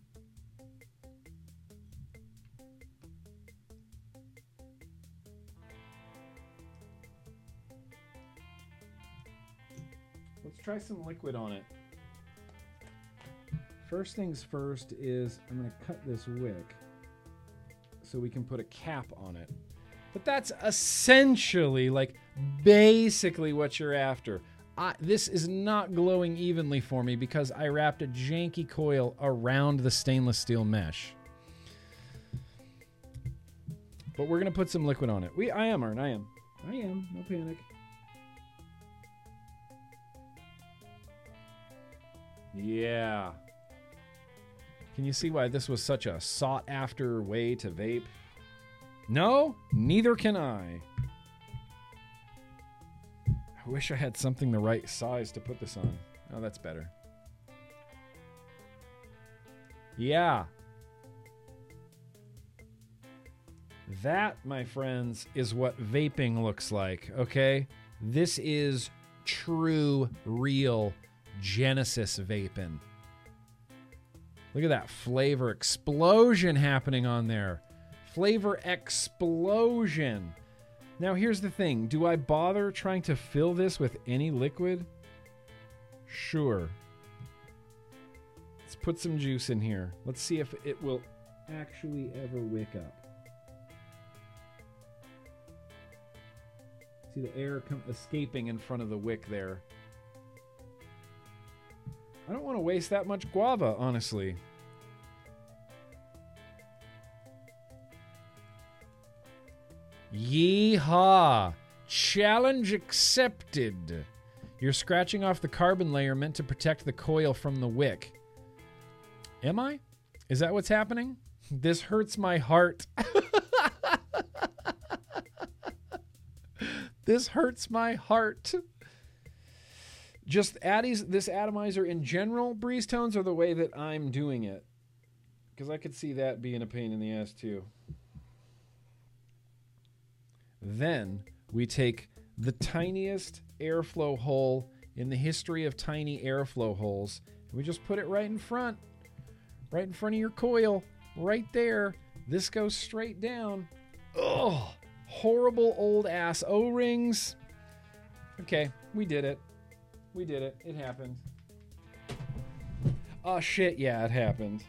Let's try some liquid on it. First things first is I'm going to cut this wick so we can put a cap on it. But that's essentially, like, basically what you're after. I, this is not glowing evenly for me because I wrapped a janky coil around the stainless steel mesh. But we're gonna put some liquid on it. We, I am, Arn. I am. I am. No panic. Yeah. Can you see why this was such a sought after way to vape? No, neither can I. I wish I had something the right size to put this on. Oh, that's better. Yeah. That, my friends, is what vaping looks like, okay? This is true, real Genesis vaping. Look at that flavor explosion happening on there. Flavor explosion. Now, here's the thing do I bother trying to fill this with any liquid? Sure. Let's put some juice in here. Let's see if it will actually ever wick up. See the air escaping in front of the wick there. I don't want to waste that much guava, honestly. Yeehaw! Challenge accepted. You're scratching off the carbon layer meant to protect the coil from the wick. Am I? Is that what's happening? This hurts my heart. this hurts my heart. Just Addies, this atomizer in general, breeze tones, are the way that I'm doing it? Because I could see that being a pain in the ass too. Then we take the tiniest airflow hole in the history of tiny airflow holes, and we just put it right in front, right in front of your coil, right there. This goes straight down. Ugh, horrible old ass O rings. Okay, we did it. We did it. It happened. Oh shit, yeah, it happened.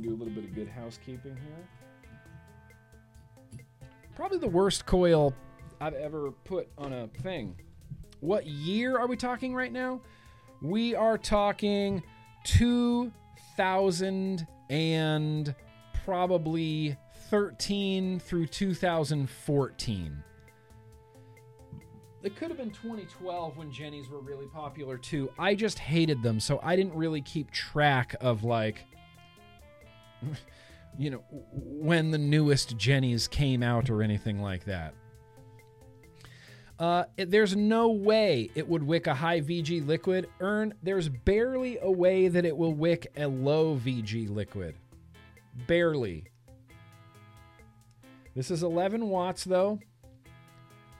Do a little bit of good housekeeping here. Probably the worst coil I've ever put on a thing. What year are we talking right now? We are talking 2000 and probably 13 through 2014. It could have been 2012 when Jennies were really popular too. I just hated them, so I didn't really keep track of like you know, when the newest Jennies came out or anything like that. Uh, there's no way it would wick a high VG liquid. Earn, there's barely a way that it will wick a low VG liquid. Barely. This is 11 watts though.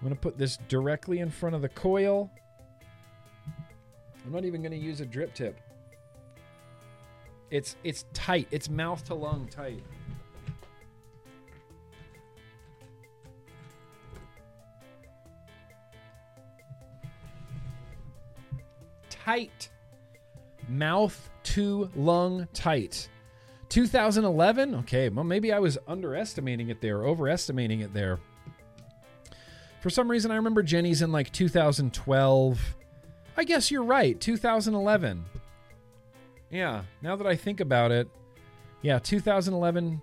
I'm going to put this directly in front of the coil. I'm not even going to use a drip tip. It's it's tight. It's mouth to lung tight. Tight. Mouth to lung tight. 2011? Okay, well maybe I was underestimating it there, overestimating it there. For some reason I remember Jenny's in like 2012. I guess you're right, 2011. Yeah, now that I think about it, yeah, 2011.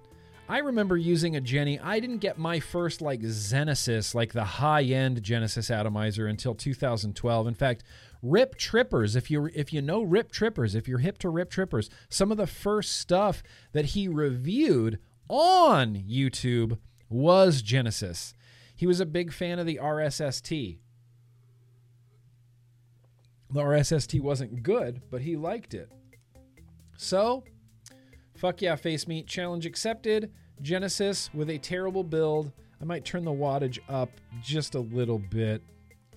I remember using a Jenny. I didn't get my first like Genesis, like the high-end Genesis atomizer until 2012. In fact, Rip Trippers, if you if you know Rip Trippers, if you're hip to Rip Trippers, some of the first stuff that he reviewed on YouTube was Genesis. He was a big fan of the RSST. The RSST wasn't good, but he liked it. So, fuck yeah, face meat challenge accepted. Genesis with a terrible build. I might turn the wattage up just a little bit.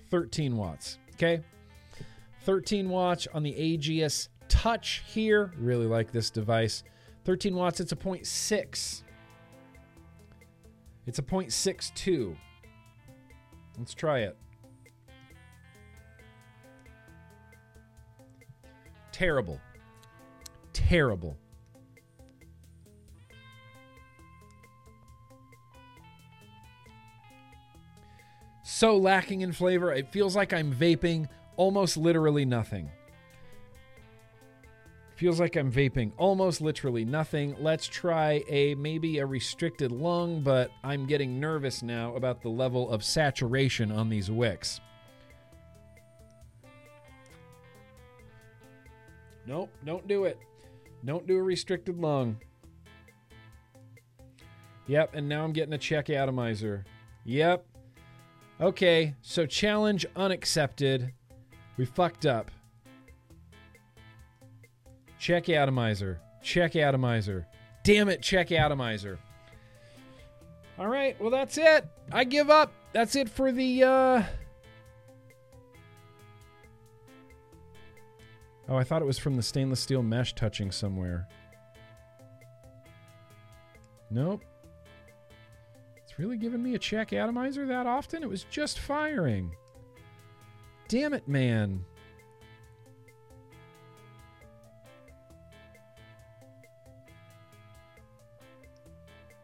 13 watts. Okay. 13 watts on the AGS Touch here. Really like this device. 13 watts. It's a 0.6. It's a 0.62. Let's try it. Terrible terrible. So lacking in flavor, it feels like I'm vaping almost literally nothing. Feels like I'm vaping almost literally nothing. Let's try a maybe a restricted lung, but I'm getting nervous now about the level of saturation on these wicks. Nope, don't do it. Don't do a restricted lung. Yep, and now I'm getting a check atomizer. Yep. Okay, so challenge unaccepted. We fucked up. Check atomizer. Check atomizer. Damn it, check atomizer. All right, well that's it. I give up. That's it for the uh Oh, I thought it was from the stainless steel mesh touching somewhere. Nope. It's really giving me a check atomizer that often? It was just firing. Damn it, man.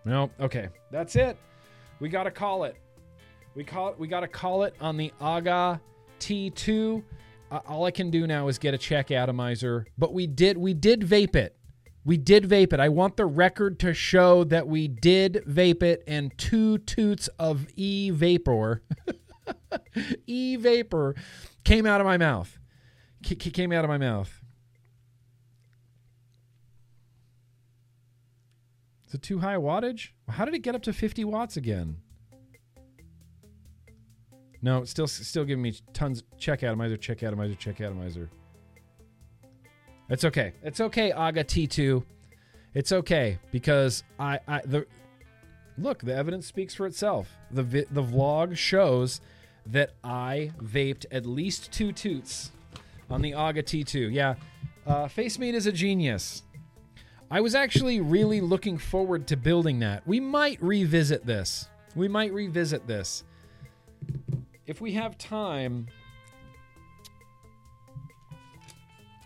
No, okay. That's it. We got to call it. We call it we got to call it on the AGA T2. All I can do now is get a check atomizer, but we did we did vape it. We did vape it. I want the record to show that we did vape it and two toots of e vapor e vapor came out of my mouth. C- came out of my mouth. Is it too high wattage? How did it get up to 50 watts again? No, still still giving me tons. Check atomizer, check atomizer, check atomizer. It's okay. It's okay, Aga T2. It's okay because I, I the look. The evidence speaks for itself. The vi, the vlog shows that I vaped at least two toots on the Aga T2. Yeah, uh, Face Meat is a genius. I was actually really looking forward to building that. We might revisit this. We might revisit this. If we have time,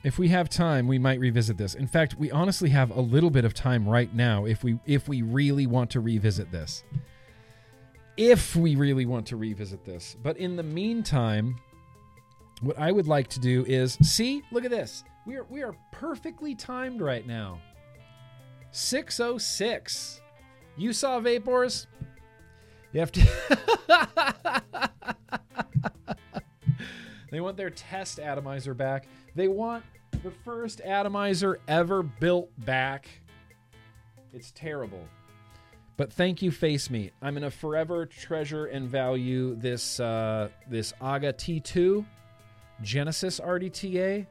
if we have time, we might revisit this. In fact, we honestly have a little bit of time right now if we if we really want to revisit this. If we really want to revisit this. But in the meantime, what I would like to do is see, look at this. We are we are perfectly timed right now. 606. You saw vapors? You have to. they want their test atomizer back. They want the first atomizer ever built back. It's terrible. But thank you, Face Meat. I'm gonna forever treasure and value this uh, this AGA T2 Genesis RDTA.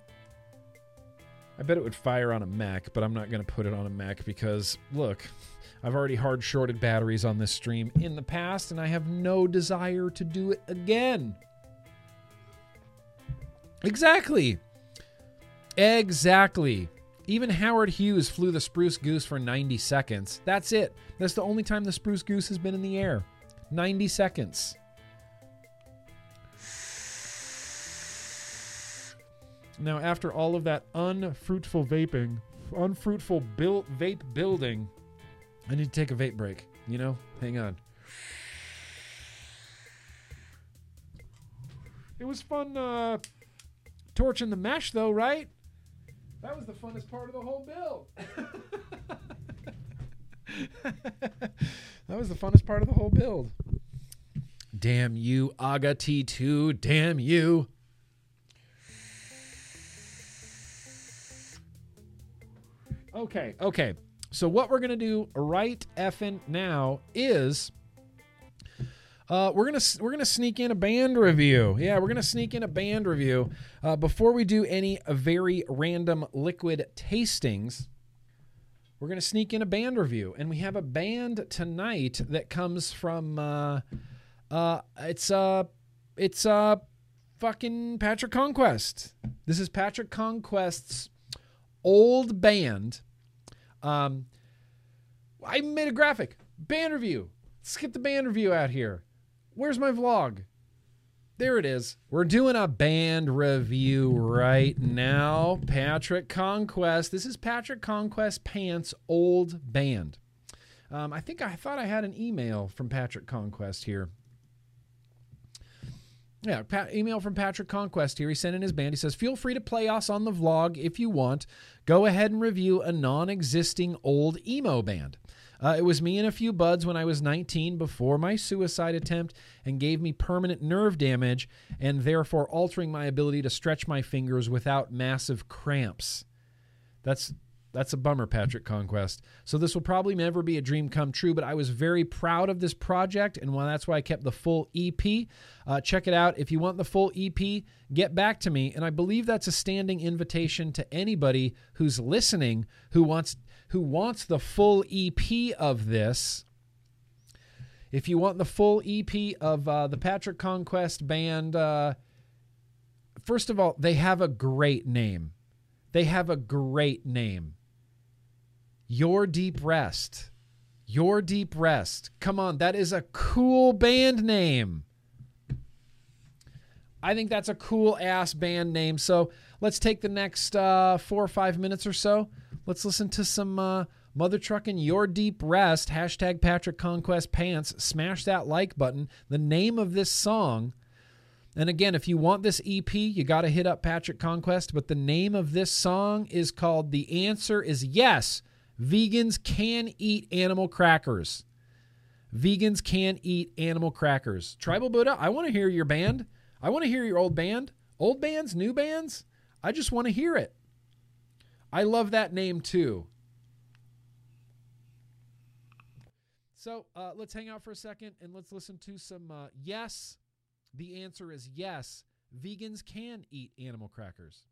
I bet it would fire on a Mac, but I'm not to put it on a Mac because, look, I've already hard shorted batteries on this stream in the past, and I have no desire to do it again. Exactly. Exactly. Even Howard Hughes flew the Spruce Goose for 90 seconds. That's it. That's the only time the Spruce Goose has been in the air. 90 seconds. Now, after all of that unfruitful vaping, unfruitful build, vape building, I need to take a vape break. You know, hang on. It was fun uh, torching the mesh, though, right? That was the funnest part of the whole build. that was the funnest part of the whole build. Damn you, Aga T2. Damn you. Okay, okay. So what we're gonna do right effing now is uh, we're gonna we're gonna sneak in a band review. Yeah, we're gonna sneak in a band review uh, before we do any very random liquid tastings. We're gonna sneak in a band review, and we have a band tonight that comes from uh, uh, it's uh it's uh fucking Patrick Conquest. This is Patrick Conquest's old band. Um, I made a graphic band review. Let's get the band review out here. Where's my vlog? There it is. We're doing a band review right now. Patrick Conquest. This is Patrick Conquest Pants old band. Um, I think I thought I had an email from Patrick Conquest here. Yeah, Pat, email from Patrick Conquest here. He sent in his band. He says, Feel free to play us on the vlog if you want. Go ahead and review a non existing old emo band. Uh, it was me and a few buds when I was 19 before my suicide attempt and gave me permanent nerve damage and therefore altering my ability to stretch my fingers without massive cramps. That's that's a bummer, Patrick Conquest. So this will probably never be a dream come true, but I was very proud of this project, and that's why I kept the full EP. Uh, check it out. If you want the full EP, get back to me, and I believe that's a standing invitation to anybody who's listening who wants who wants the full EP of this. If you want the full EP of uh, the Patrick Conquest band, uh, first of all, they have a great name. They have a great name. Your Deep Rest. Your Deep Rest. Come on, that is a cool band name. I think that's a cool ass band name. So let's take the next uh, four or five minutes or so. Let's listen to some uh, Mother Truckin' Your Deep Rest. Hashtag Patrick Conquest Pants. Smash that like button. The name of this song. And again, if you want this EP, you got to hit up Patrick Conquest. But the name of this song is called The Answer is Yes Vegans can eat animal crackers. Vegans can eat animal crackers. Tribal Buddha, I want to hear your band. I want to hear your old band. Old bands, new bands. I just want to hear it. I love that name too. So uh, let's hang out for a second and let's listen to some uh, yes. The answer is yes. Vegans can eat animal crackers.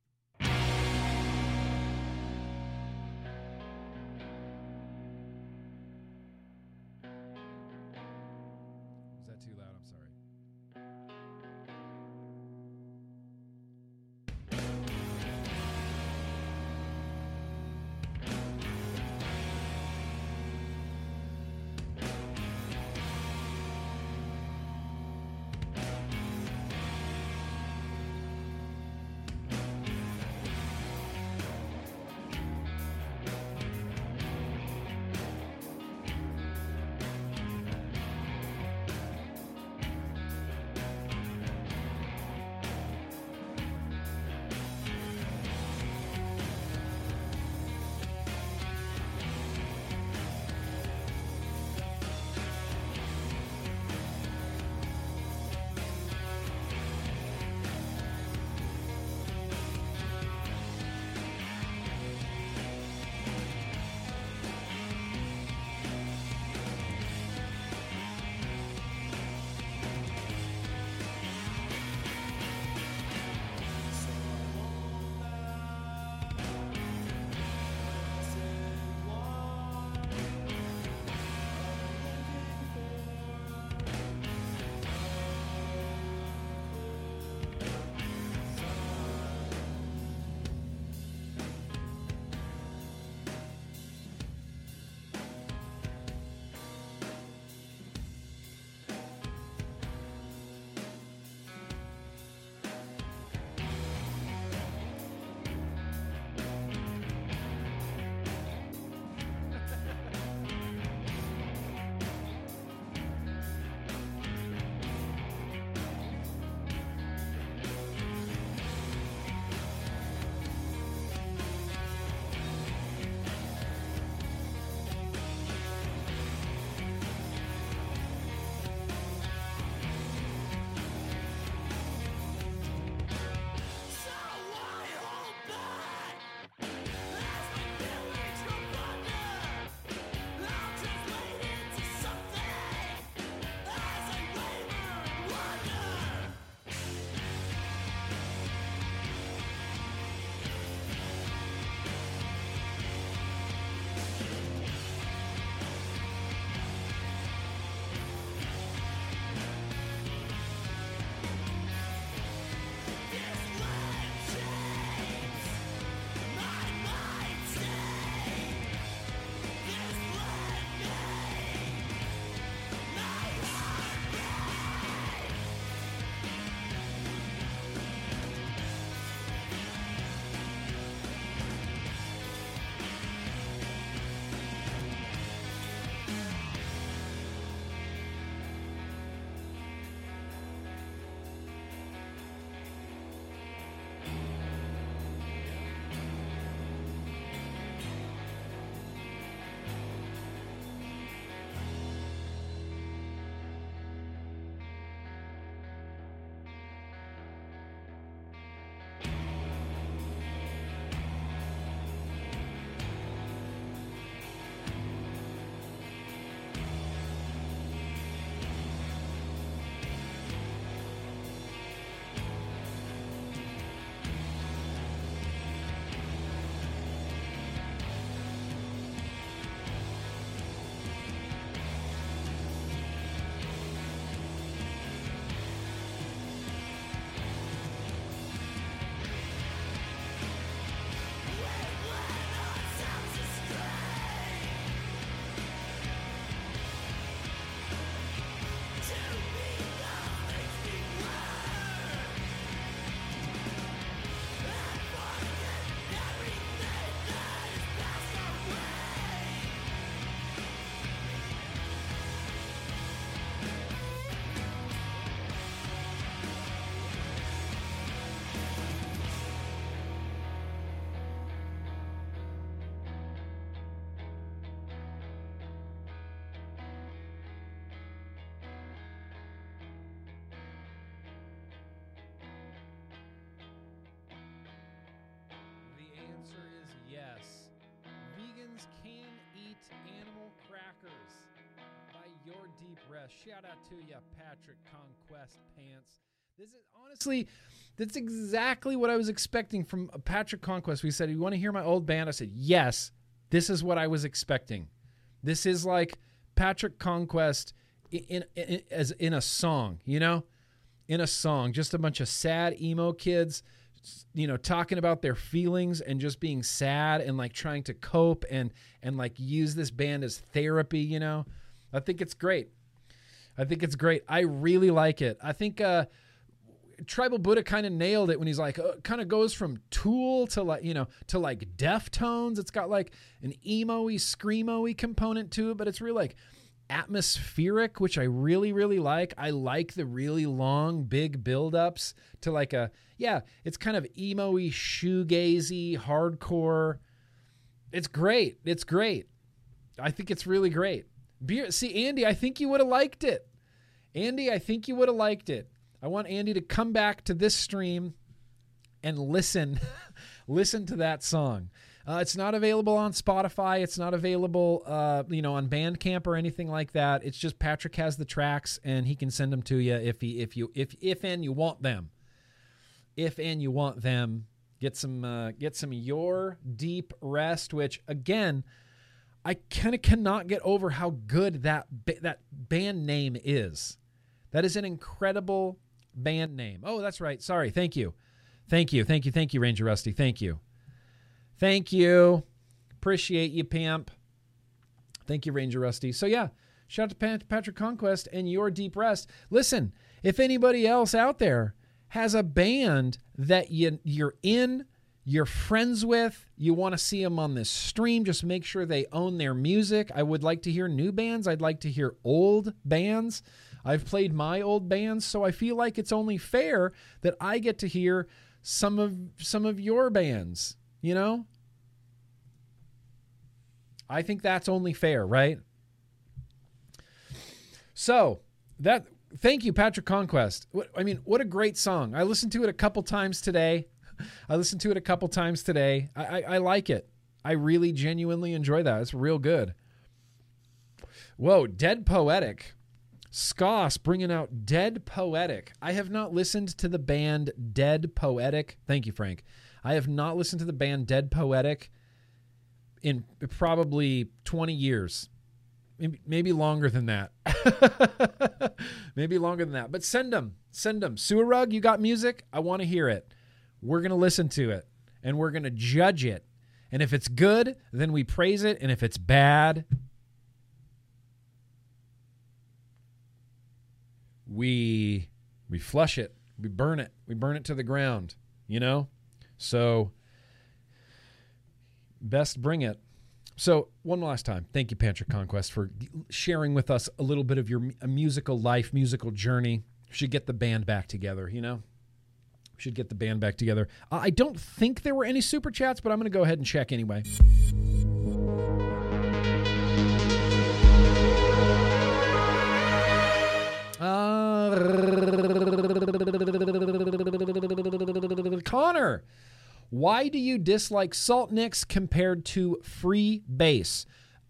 Deep rest. Shout out to you, Patrick Conquest Pants. This is honestly, that's exactly what I was expecting from Patrick Conquest. We said, "You want to hear my old band?" I said, "Yes." This is what I was expecting. This is like Patrick Conquest in, in as in a song, you know, in a song. Just a bunch of sad emo kids, you know, talking about their feelings and just being sad and like trying to cope and and like use this band as therapy. You know, I think it's great. I think it's great. I really like it. I think. uh Tribal Buddha kind of nailed it when he's like, uh, kind of goes from Tool to like, you know, to like Deftones. It's got like an emo-y, screamo-y component to it, but it's really like atmospheric, which I really, really like. I like the really long, big build-ups to like a, yeah, it's kind of emo-y, shoegazy, hardcore. It's great. It's great. I think it's really great. Beer, see, Andy, I think you would have liked it. Andy, I think you would have liked it. I want Andy to come back to this stream and listen listen to that song. Uh, it's not available on Spotify. It's not available, uh, you know, on Bandcamp or anything like that. It's just Patrick has the tracks and he can send them to you if he if you if if and you want them. If and you want them, get some uh, get some your deep rest. Which again, I kind of cannot get over how good that that band name is. That is an incredible band name. Oh, that's right. Sorry. Thank you. Thank you. Thank you. Thank you, Ranger Rusty. Thank you. Thank you. Appreciate you, Pimp. Thank you, Ranger Rusty. So, yeah, shout out to Patrick Conquest and your deep rest. Listen, if anybody else out there has a band that you, you're in, you're friends with, you want to see them on this stream, just make sure they own their music. I would like to hear new bands. I'd like to hear old bands. I've played my old bands, so I feel like it's only fair that I get to hear some of some of your bands, you know? I think that's only fair, right? So, that thank you Patrick Conquest. I mean, what a great song. I listened to it a couple times today. I listened to it a couple times today. I, I, I like it. I really genuinely enjoy that. It's real good. Whoa, Dead Poetic. Skoss bringing out Dead Poetic. I have not listened to the band Dead Poetic. Thank you, Frank. I have not listened to the band Dead Poetic in probably 20 years. Maybe, maybe longer than that. maybe longer than that. But send them. Send them. Sewer Rug, you got music? I want to hear it. We're going to listen to it and we're going to judge it. And if it's good, then we praise it. And if it's bad, we we flush it, we burn it, we burn it to the ground, you know? So best bring it. So, one last time, thank you, Patrick Conquest, for sharing with us a little bit of your musical life, musical journey. Should get the band back together, you know? We should get the band back together. I don't think there were any super chats, but I'm going to go ahead and check anyway. Uh, Connor, why do you dislike Salt Nicks compared to Freebase?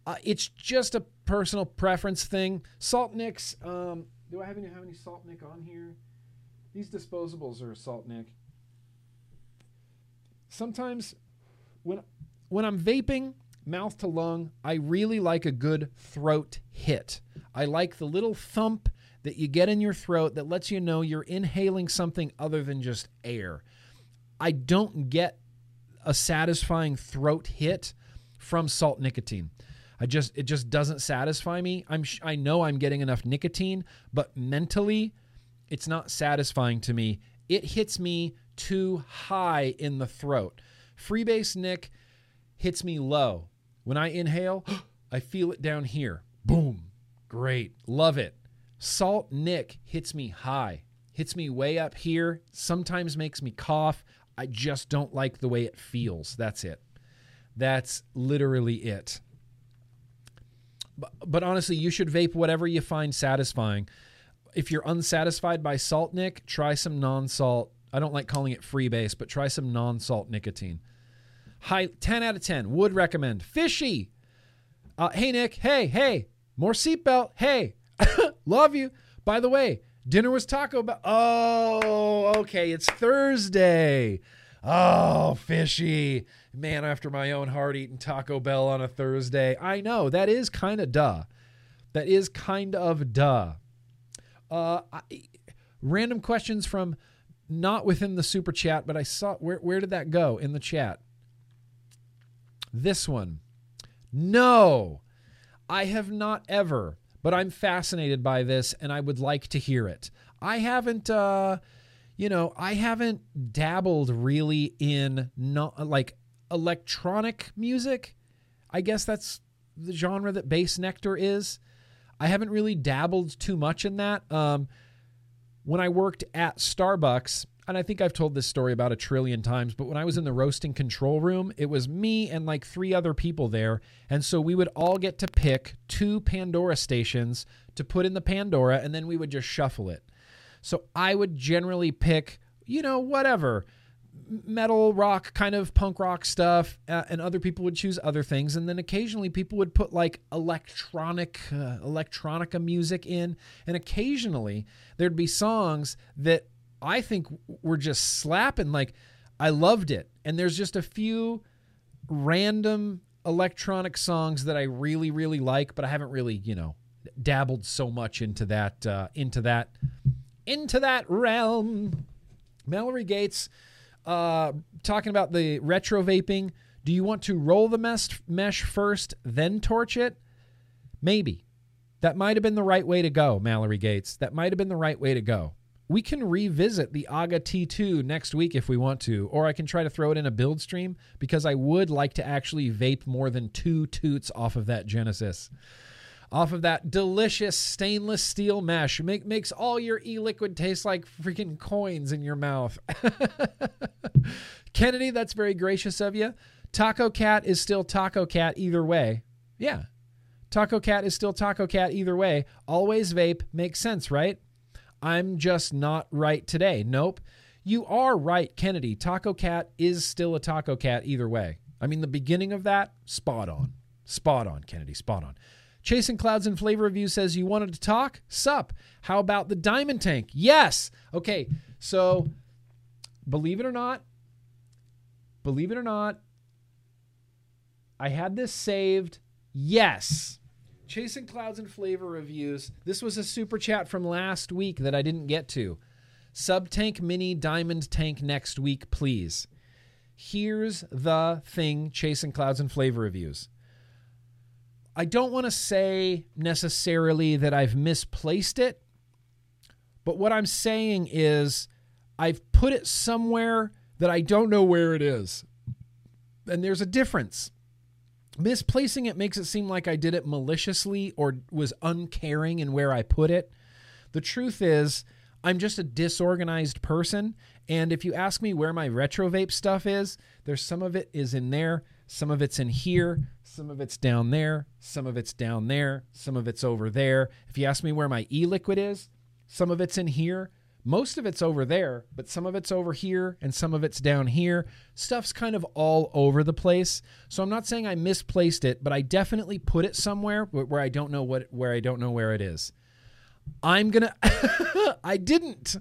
Uh, it's just a personal preference thing. Salt Nicks, um, do I have any, have any Salt Nick on here? These disposables are Salt Nick. Sometimes when when I'm vaping, mouth to lung, I really like a good throat hit. I like the little thump that you get in your throat that lets you know you're inhaling something other than just air. I don't get a satisfying throat hit from salt nicotine. I just it just doesn't satisfy me. I'm I know I'm getting enough nicotine, but mentally it's not satisfying to me. It hits me too high in the throat. Freebase Nick hits me low. When I inhale, I feel it down here. Boom. Great. Love it. Salt Nick hits me high, hits me way up here, sometimes makes me cough. I just don't like the way it feels. That's it. That's literally it. But, but honestly, you should vape whatever you find satisfying. If you're unsatisfied by Salt Nick, try some non salt. I don't like calling it freebase, but try some non salt nicotine. High 10 out of 10. Would recommend. Fishy. Uh, hey, Nick. Hey, hey. More seatbelt. Hey. Love you. By the way, dinner was Taco Bell. Oh, okay. It's Thursday. Oh, fishy. Man after my own heart eating Taco Bell on a Thursday. I know. That is kind of duh. That is kind of duh. Uh, I, random questions from not within the super chat, but I saw where where did that go in the chat? This one. No. I have not ever, but I'm fascinated by this and I would like to hear it. I haven't uh you know, I haven't dabbled really in not like electronic music. I guess that's the genre that Bassnectar is. I haven't really dabbled too much in that. Um, when I worked at Starbucks, and I think I've told this story about a trillion times, but when I was in the roasting control room, it was me and like three other people there. And so we would all get to pick two Pandora stations to put in the Pandora, and then we would just shuffle it. So I would generally pick, you know, whatever metal rock kind of punk rock stuff uh, and other people would choose other things. And then occasionally people would put like electronic uh, electronica music in. And occasionally there'd be songs that i think were just slapping like i loved it. And there's just a few random electronic songs that i really really like but i haven't really you know dabbled so much into that uh, into that into that realm. Mallory gates uh, talking about the retro vaping. Do you want to roll the mesh, mesh first, then torch it? Maybe. That might have been the right way to go, Mallory Gates. That might have been the right way to go. We can revisit the AGA T2 next week if we want to, or I can try to throw it in a build stream because I would like to actually vape more than two toots off of that Genesis off of that delicious stainless steel mesh. Make, makes all your e liquid taste like freaking coins in your mouth. Kennedy, that's very gracious of you. Taco Cat is still Taco Cat either way. Yeah. Taco Cat is still Taco Cat either way. Always vape makes sense, right? I'm just not right today. Nope. You are right, Kennedy. Taco Cat is still a Taco Cat either way. I mean, the beginning of that, spot on. Spot on, Kennedy. Spot on. Chasing Clouds and Flavor Review says you wanted to talk? Sup. How about the Diamond Tank? Yes. Okay. So, believe it or not, believe it or not, I had this saved. Yes. Chasing Clouds and Flavor Reviews. This was a super chat from last week that I didn't get to. Sub Tank Mini Diamond Tank next week, please. Here's the thing Chasing Clouds and Flavor Reviews. I don't want to say necessarily that I've misplaced it, but what I'm saying is I've put it somewhere that I don't know where it is. And there's a difference. Misplacing it makes it seem like I did it maliciously or was uncaring in where I put it. The truth is, I'm just a disorganized person. And if you ask me where my retro vape stuff is, there's some of it is in there, some of it's in here, some of it's down there, some of it's down there, some of it's over there. If you ask me where my e liquid is, some of it's in here, most of it's over there, but some of it's over here and some of it's down here. Stuff's kind of all over the place. So I'm not saying I misplaced it, but I definitely put it somewhere where I don't know what where I don't know where it is. I'm going to I didn't.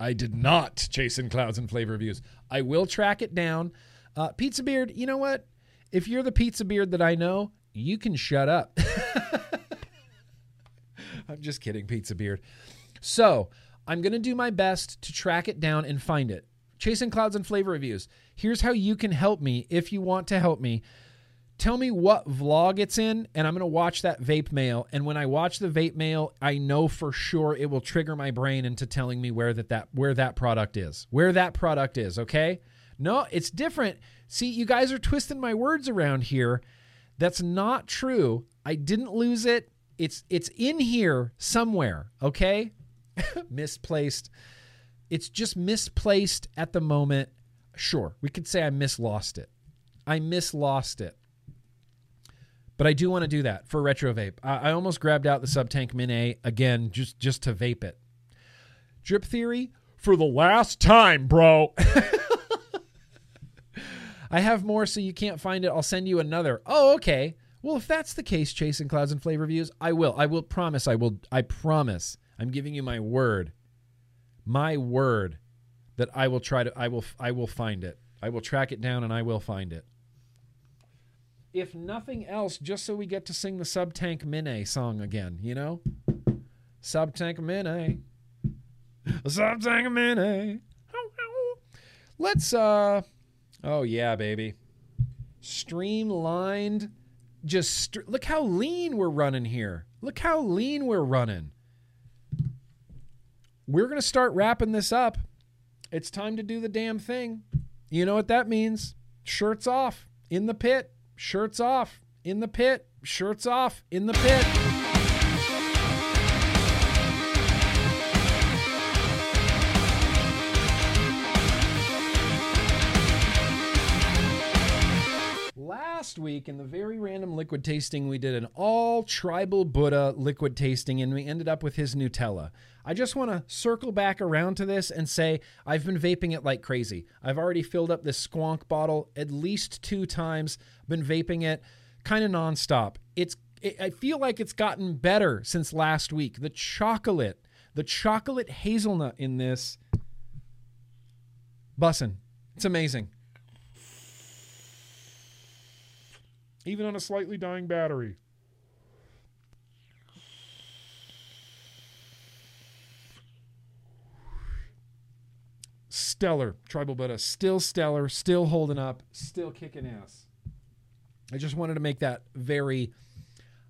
I did not chase in clouds and flavor reviews. I will track it down. Uh, Pizza Beard, you know what? If you're the pizza beard that I know, you can shut up. I'm just kidding, Pizza Beard. So I'm going to do my best to track it down and find it. Chasing Clouds and Flavor Reviews. Here's how you can help me if you want to help me. Tell me what vlog it's in, and I'm going to watch that vape mail. And when I watch the vape mail, I know for sure it will trigger my brain into telling me where that, that where that product is. Where that product is, okay? No, it's different. See, you guys are twisting my words around here. That's not true. I didn't lose it. It's it's in here somewhere, okay? misplaced. It's just misplaced at the moment. Sure, we could say I mislost it. I mislost it. But I do want to do that for retro vape. I, I almost grabbed out the Subtank Mini again just just to vape it. Drip theory for the last time, bro. I have more, so you can't find it. I'll send you another. Oh, okay. Well, if that's the case, chasing clouds and flavor views, I will. I will promise. I will. I promise. I'm giving you my word. My word that I will try to. I will. I will find it. I will track it down and I will find it. If nothing else, just so we get to sing the Sub Tank Mine song again, you know? Sub Tank Mine. Sub Tank Mine. Let's, uh, oh yeah, baby. Streamlined. Just st- look how lean we're running here. Look how lean we're running. We're going to start wrapping this up. It's time to do the damn thing. You know what that means? Shirts off in the pit, shirts off in the pit, shirts off in the pit. Last week in the very random liquid tasting, we did an all tribal Buddha liquid tasting and we ended up with his Nutella. I just want to circle back around to this and say I've been vaping it like crazy. I've already filled up this squonk bottle at least two times, been vaping it kind of nonstop. It's it, I feel like it's gotten better since last week. The chocolate, the chocolate hazelnut in this bussin'. It's amazing. Even on a slightly dying battery. stellar tribal Buddha, still stellar, still holding up, still kicking ass. I just wanted to make that very,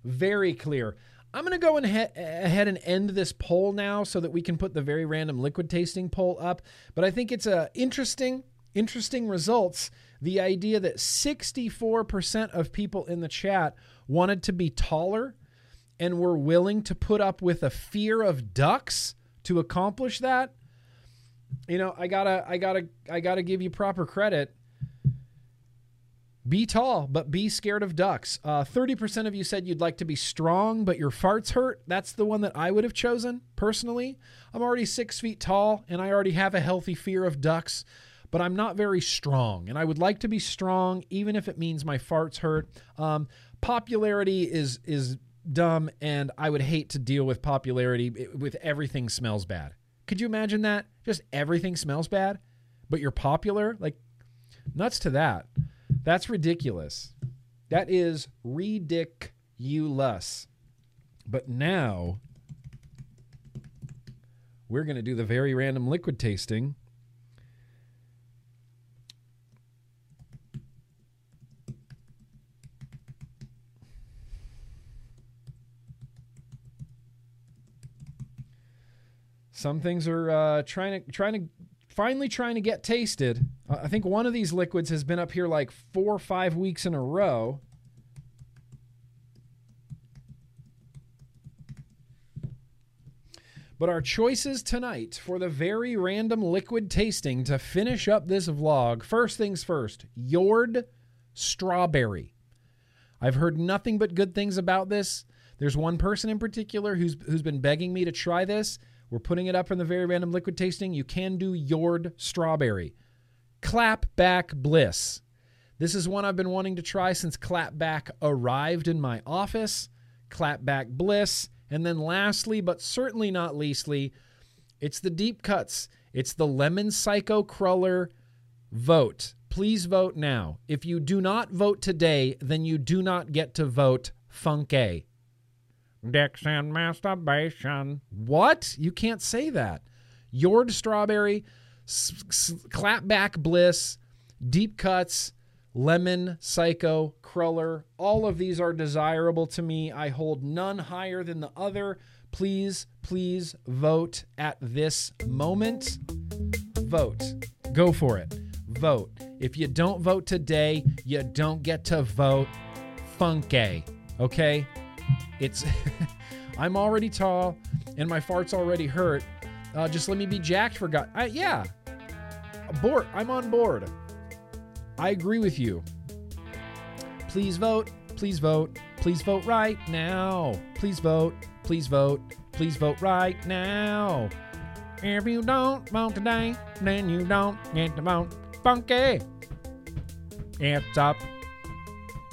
very clear. I'm going to go ahead and end this poll now so that we can put the very random liquid tasting poll up. But I think it's a interesting, interesting results. The idea that 64% of people in the chat wanted to be taller and were willing to put up with a fear of ducks to accomplish that you know, I gotta, I gotta, I gotta give you proper credit. Be tall, but be scared of ducks. Uh, 30% of you said you'd like to be strong, but your farts hurt. That's the one that I would have chosen personally. I'm already six feet tall, and I already have a healthy fear of ducks, but I'm not very strong. And I would like to be strong, even if it means my farts hurt. Um, popularity is is dumb, and I would hate to deal with popularity with everything smells bad. Could you imagine that? Just everything smells bad, but you're popular? Like, nuts to that. That's ridiculous. That is ridiculous. But now we're going to do the very random liquid tasting. Some things are uh, trying to trying to finally trying to get tasted. I think one of these liquids has been up here like four or five weeks in a row. But our choices tonight for the very random liquid tasting to finish up this vlog first things first, Yord Strawberry. I've heard nothing but good things about this. There's one person in particular who's, who's been begging me to try this. We're putting it up in the very random liquid tasting. You can do Yord strawberry. Clapback Bliss. This is one I've been wanting to try since Clapback arrived in my office. Clapback Bliss. And then lastly, but certainly not leastly, it's the deep cuts. It's the Lemon Psycho Cruller vote. Please vote now. If you do not vote today, then you do not get to vote Funky. And masturbation. What? You can't say that. Yord Strawberry, s- s- Clapback Bliss, Deep Cuts, Lemon, Psycho, Cruller. All of these are desirable to me. I hold none higher than the other. Please, please vote at this moment. Vote. Go for it. Vote. If you don't vote today, you don't get to vote funky. Okay? It's I'm already tall and my farts already hurt. Uh, just let me be jacked for God. I, yeah, board. I'm on board. I agree with you. Please vote. Please vote. Please vote right now. Please vote. Please vote. Please vote right now. If you don't vote today, then you don't get to vote funky. It's up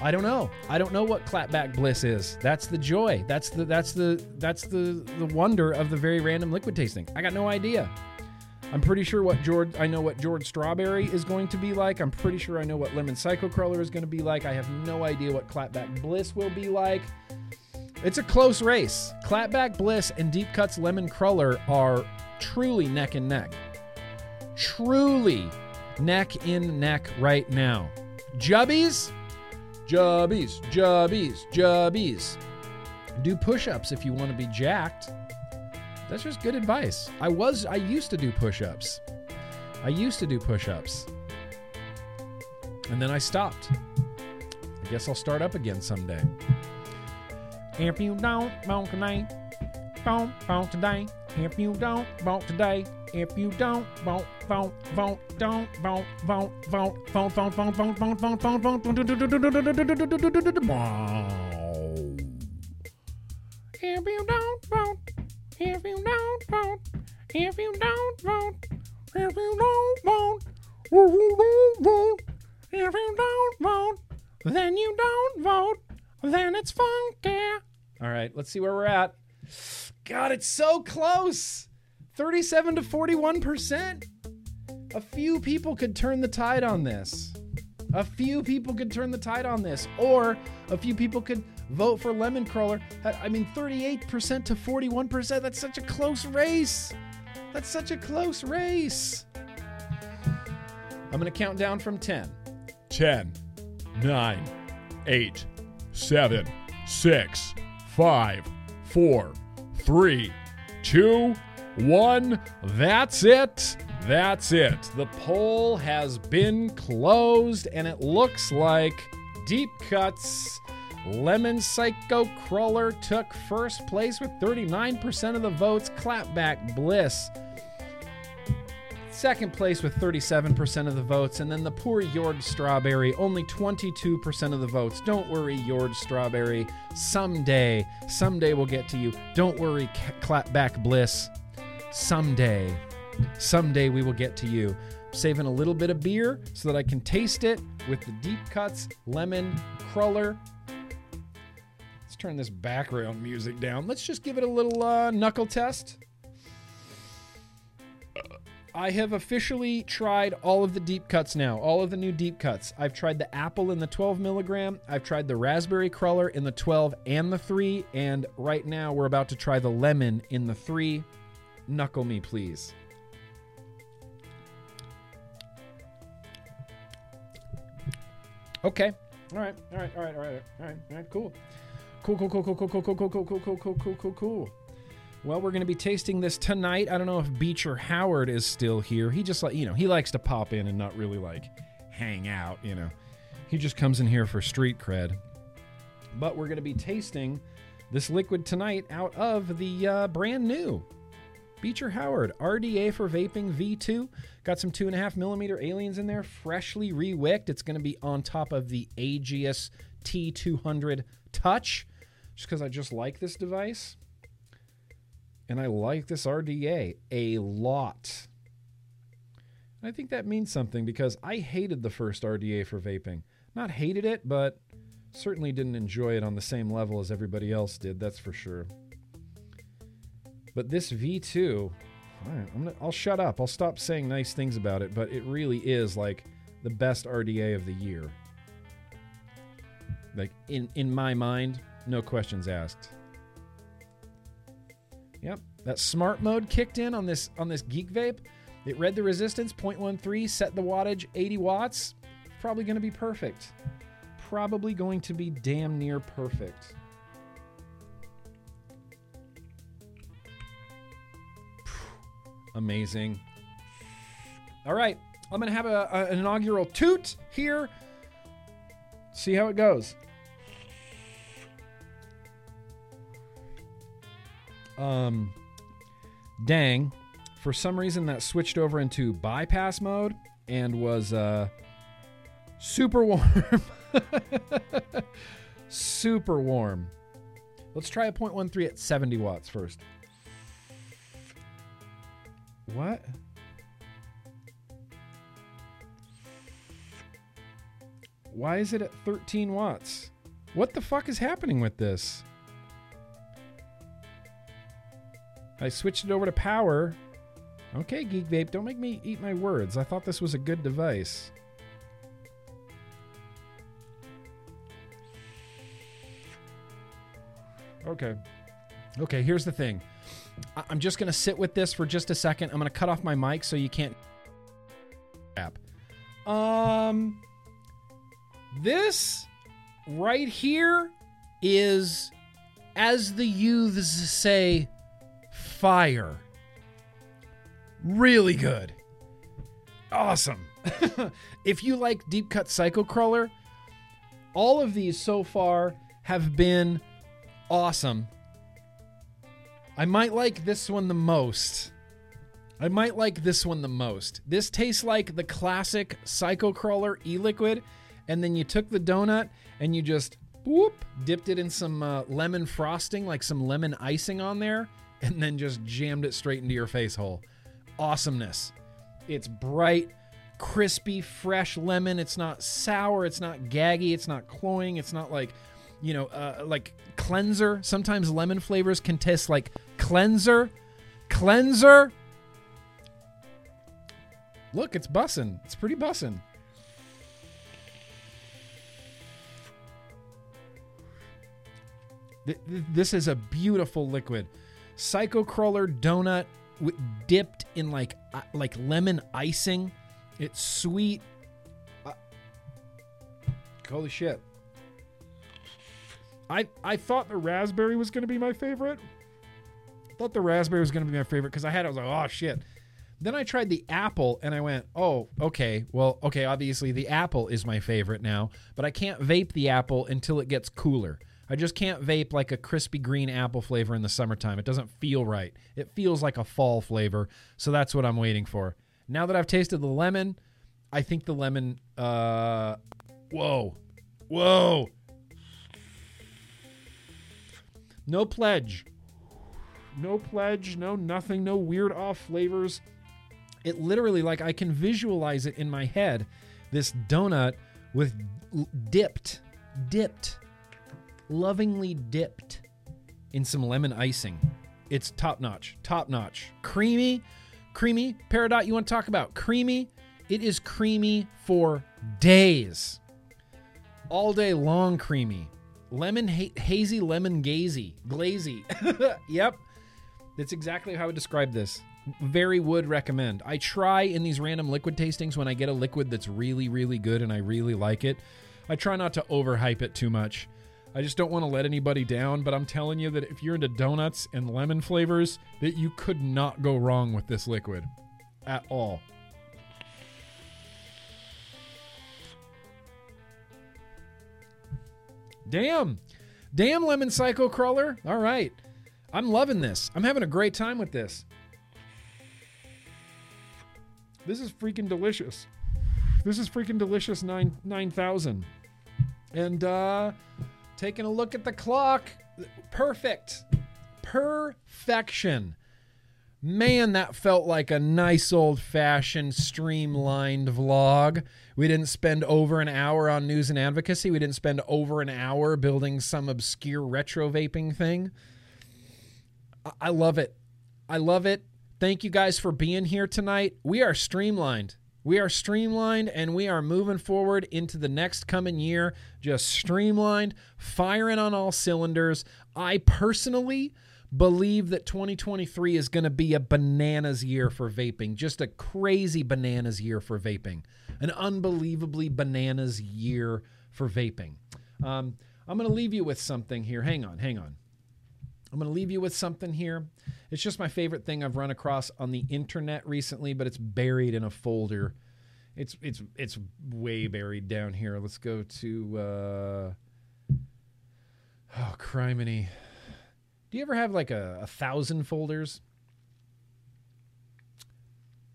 I don't know. I don't know what clapback bliss is. That's the joy. That's the that's the that's the the wonder of the very random liquid tasting. I got no idea. I'm pretty sure what George I know what George Strawberry is going to be like. I'm pretty sure I know what Lemon Psycho Cruller is going to be like. I have no idea what Clapback Bliss will be like. It's a close race. Clapback Bliss and Deep Cuts Lemon Cruller are truly neck and neck. Truly neck in neck right now. Jubbies, jubbies, jubbies, jubbies. Do push ups if you want to be jacked. That's just good advice. I was, I used to do push ups. I used to do push ups. And then I stopped. I guess I'll start up again someday. If you don't vote today, don't vote today. If you don't vote today, if you don't vote, vote, vote, don't vote, vote, vote, vote, vote, vote, vote, vote, vote, vote, vote. If you don't vote, if you don't vote, if you don't vote, if you don't vote, if you don't vote, if you don't vote, then you don't vote, then it's funky. All right, let's see where we're at. God, it's so close. 37 to 41%. A few people could turn the tide on this. A few people could turn the tide on this. Or a few people could vote for Lemon Cruller. I mean, 38% to 41%. That's such a close race. That's such a close race. I'm going to count down from 10. 10, 9, 8, 7, 6, 5, 4, 3, 2, 1. That's it. That's it. The poll has been closed, and it looks like Deep Cuts Lemon Psycho Cruller took first place with 39% of the votes. Clapback Bliss second place with 37% of the votes, and then the poor Yord Strawberry, only 22% of the votes. Don't worry, Yord Strawberry. Someday, someday we'll get to you. Don't worry, Clapback Bliss. Someday, someday we will get to you. Saving a little bit of beer so that I can taste it with the deep cuts lemon cruller. Let's turn this background music down. Let's just give it a little uh, knuckle test. I have officially tried all of the deep cuts now, all of the new deep cuts. I've tried the apple in the 12 milligram. I've tried the raspberry cruller in the 12 and the 3. And right now we're about to try the lemon in the 3. Knuckle me, please. Okay. All right. All right. All right. All right. All right. All right. Cool. Cool. Cool. Cool. Cool. Cool. Cool. Cool. Cool. Cool. Cool. Cool. Cool. Cool. Cool. Well, we're going to be tasting this tonight. I don't know if Beecher Howard is still here. He just like, you know, he likes to pop in and not really like hang out, you know. He just comes in here for street cred. But we're going to be tasting this liquid tonight out of the uh, brand new Beecher Howard RDA for vaping V2. Got some two and a half millimeter aliens in there, freshly rewicked. It's going to be on top of the Aegis T200 Touch, just because I just like this device. And I like this RDA a lot. And I think that means something because I hated the first RDA for vaping. Not hated it, but certainly didn't enjoy it on the same level as everybody else did, that's for sure. But this V2, right, gonna, I'll shut up. I'll stop saying nice things about it, but it really is like the best RDA of the year. Like in in my mind, no questions asked. Yep, that smart mode kicked in on this on this GeekVape. It read the resistance 0.13, set the wattage 80 watts. Probably going to be perfect. Probably going to be damn near perfect. Amazing. All right, I'm going to have a, a, an inaugural toot here. See how it goes. Um, dang, For some reason, that switched over into bypass mode and was uh, super warm. super warm. Let's try a 0.13 at 70 watts first. What? Why is it at 13 watts? What the fuck is happening with this? I switched it over to power. Okay, GeekVape, don't make me eat my words. I thought this was a good device. Okay. Okay, here's the thing. I- I'm just going to sit with this for just a second. I'm going to cut off my mic so you can't. Crap. Um. This right here is, as the youths say, fire. Really good. Awesome. if you like Deep Cut Psycho Cruller, all of these so far have been awesome. I might like this one the most. I might like this one the most. This tastes like the classic Psycho Cruller e liquid, and then you took the donut and you just whoop dipped it in some uh, lemon frosting, like some lemon icing on there, and then just jammed it straight into your face hole. Awesomeness. It's bright, crispy, fresh lemon. It's not sour. It's not gaggy. It's not cloying. It's not like, you know, uh, like cleanser. Sometimes lemon flavors can taste like cleanser. Cleanser. Look, it's bussin'. It's pretty bussin'. Th- th- This is a beautiful liquid. Psycho Cruller donut wi- dipped in like uh, like lemon icing. It's sweet. Uh, holy shit. I I thought the raspberry was to be my favorite. Thought the raspberry was to be my favorite cuz I had it I was like, "Oh shit." Then I tried the apple and I went, "Oh, okay. Well, okay, obviously the apple is my favorite now, but I can't vape the apple until it gets cooler. I just can't vape like a crispy green apple flavor in the summertime. It doesn't feel right. It feels like a fall flavor. So that's what I'm waiting for. Now that I've tasted the lemon, I think the lemon uh whoa. Whoa. No pledge. No pledge, no nothing, no weird off flavors. It literally like I can visualize it in my head. This donut with dipped dipped lovingly dipped in some lemon icing. It's top notch, top notch. Creamy, creamy. Peridot, you want to talk about creamy? It is creamy for days. All day long creamy. Lemon ha- hazy lemon gazy, glazy. yep. That's exactly how I would describe this. Very would recommend. I try in these random liquid tastings when I get a liquid that's really, really good and I really like it. I try not to overhype it too much. I just don't want to let anybody down, but I'm telling you that if you're into donuts and lemon flavors, that you could not go wrong with this liquid at all. Damn. Damn lemon psycho cruller. All right. I'm loving this. I'm having a great time with this. This is freaking delicious. This is freaking delicious 9 9000. And uh taking a look at the clock. Perfect. Perfection. Man, that felt like a nice old fashioned streamlined vlog. We didn't spend over an hour on news and advocacy. We didn't spend over an hour building some obscure retro vaping thing. I- love it. I love it. Thank you guys for being here tonight. We are streamlined. We are streamlined and we are moving forward into the next coming year, just streamlined, firing on all cylinders. I personally believe that 2023 is going to be a bananas year for vaping, just a crazy bananas year for vaping, an unbelievably bananas year for vaping. Um, I'm going to leave you with something here. Hang on, hang on. I'm going to leave you with something here. It's just my favorite thing I've run across on the internet recently, but it's buried in a folder. It's it's it's way buried down here. Let's go to uh Oh, criminy. Do you ever have like a, a thousand folders?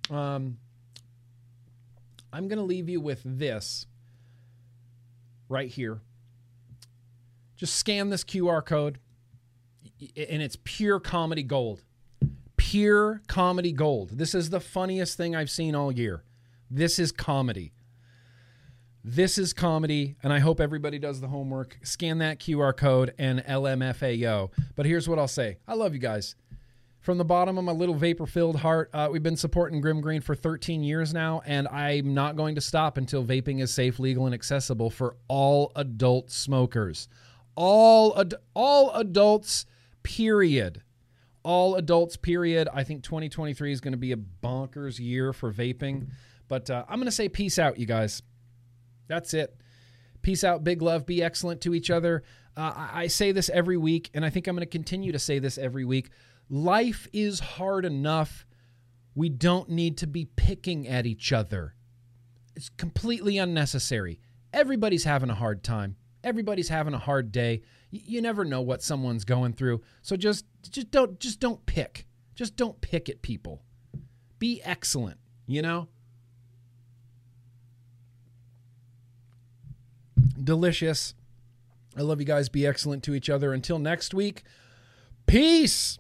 Um, I'm going to leave you with this right here. Just scan this QR code, and it's pure comedy gold. Pure comedy gold. This is the funniest thing I've seen all year. This is comedy. This is comedy, and I hope everybody does the homework. Scan that QR code and LMFAO. But here's what I'll say I love you guys. From the bottom of my little vapor filled heart, uh, we've been supporting Grimm Green for 13 years now, and I'm not going to stop until vaping is safe, legal, and accessible for all adult smokers. All, ad- all adults, period. All adults, period. I think 2023 is going to be a bonkers year for vaping. But uh, I'm going to say peace out, you guys. That's it. Peace out, big love, be excellent to each other. Uh, I, I say this every week, and I think I'm going to continue to say this every week. Life is hard enough. We don't need to be picking at each other. It's completely unnecessary. Everybody's having a hard time. Everybody's having a hard day. You never know what someone's going through. So just just don't just don't pick. Just don't pick at people. Be excellent, you know? Delicious. I love you guys. Be excellent to each other. Until next week, peace.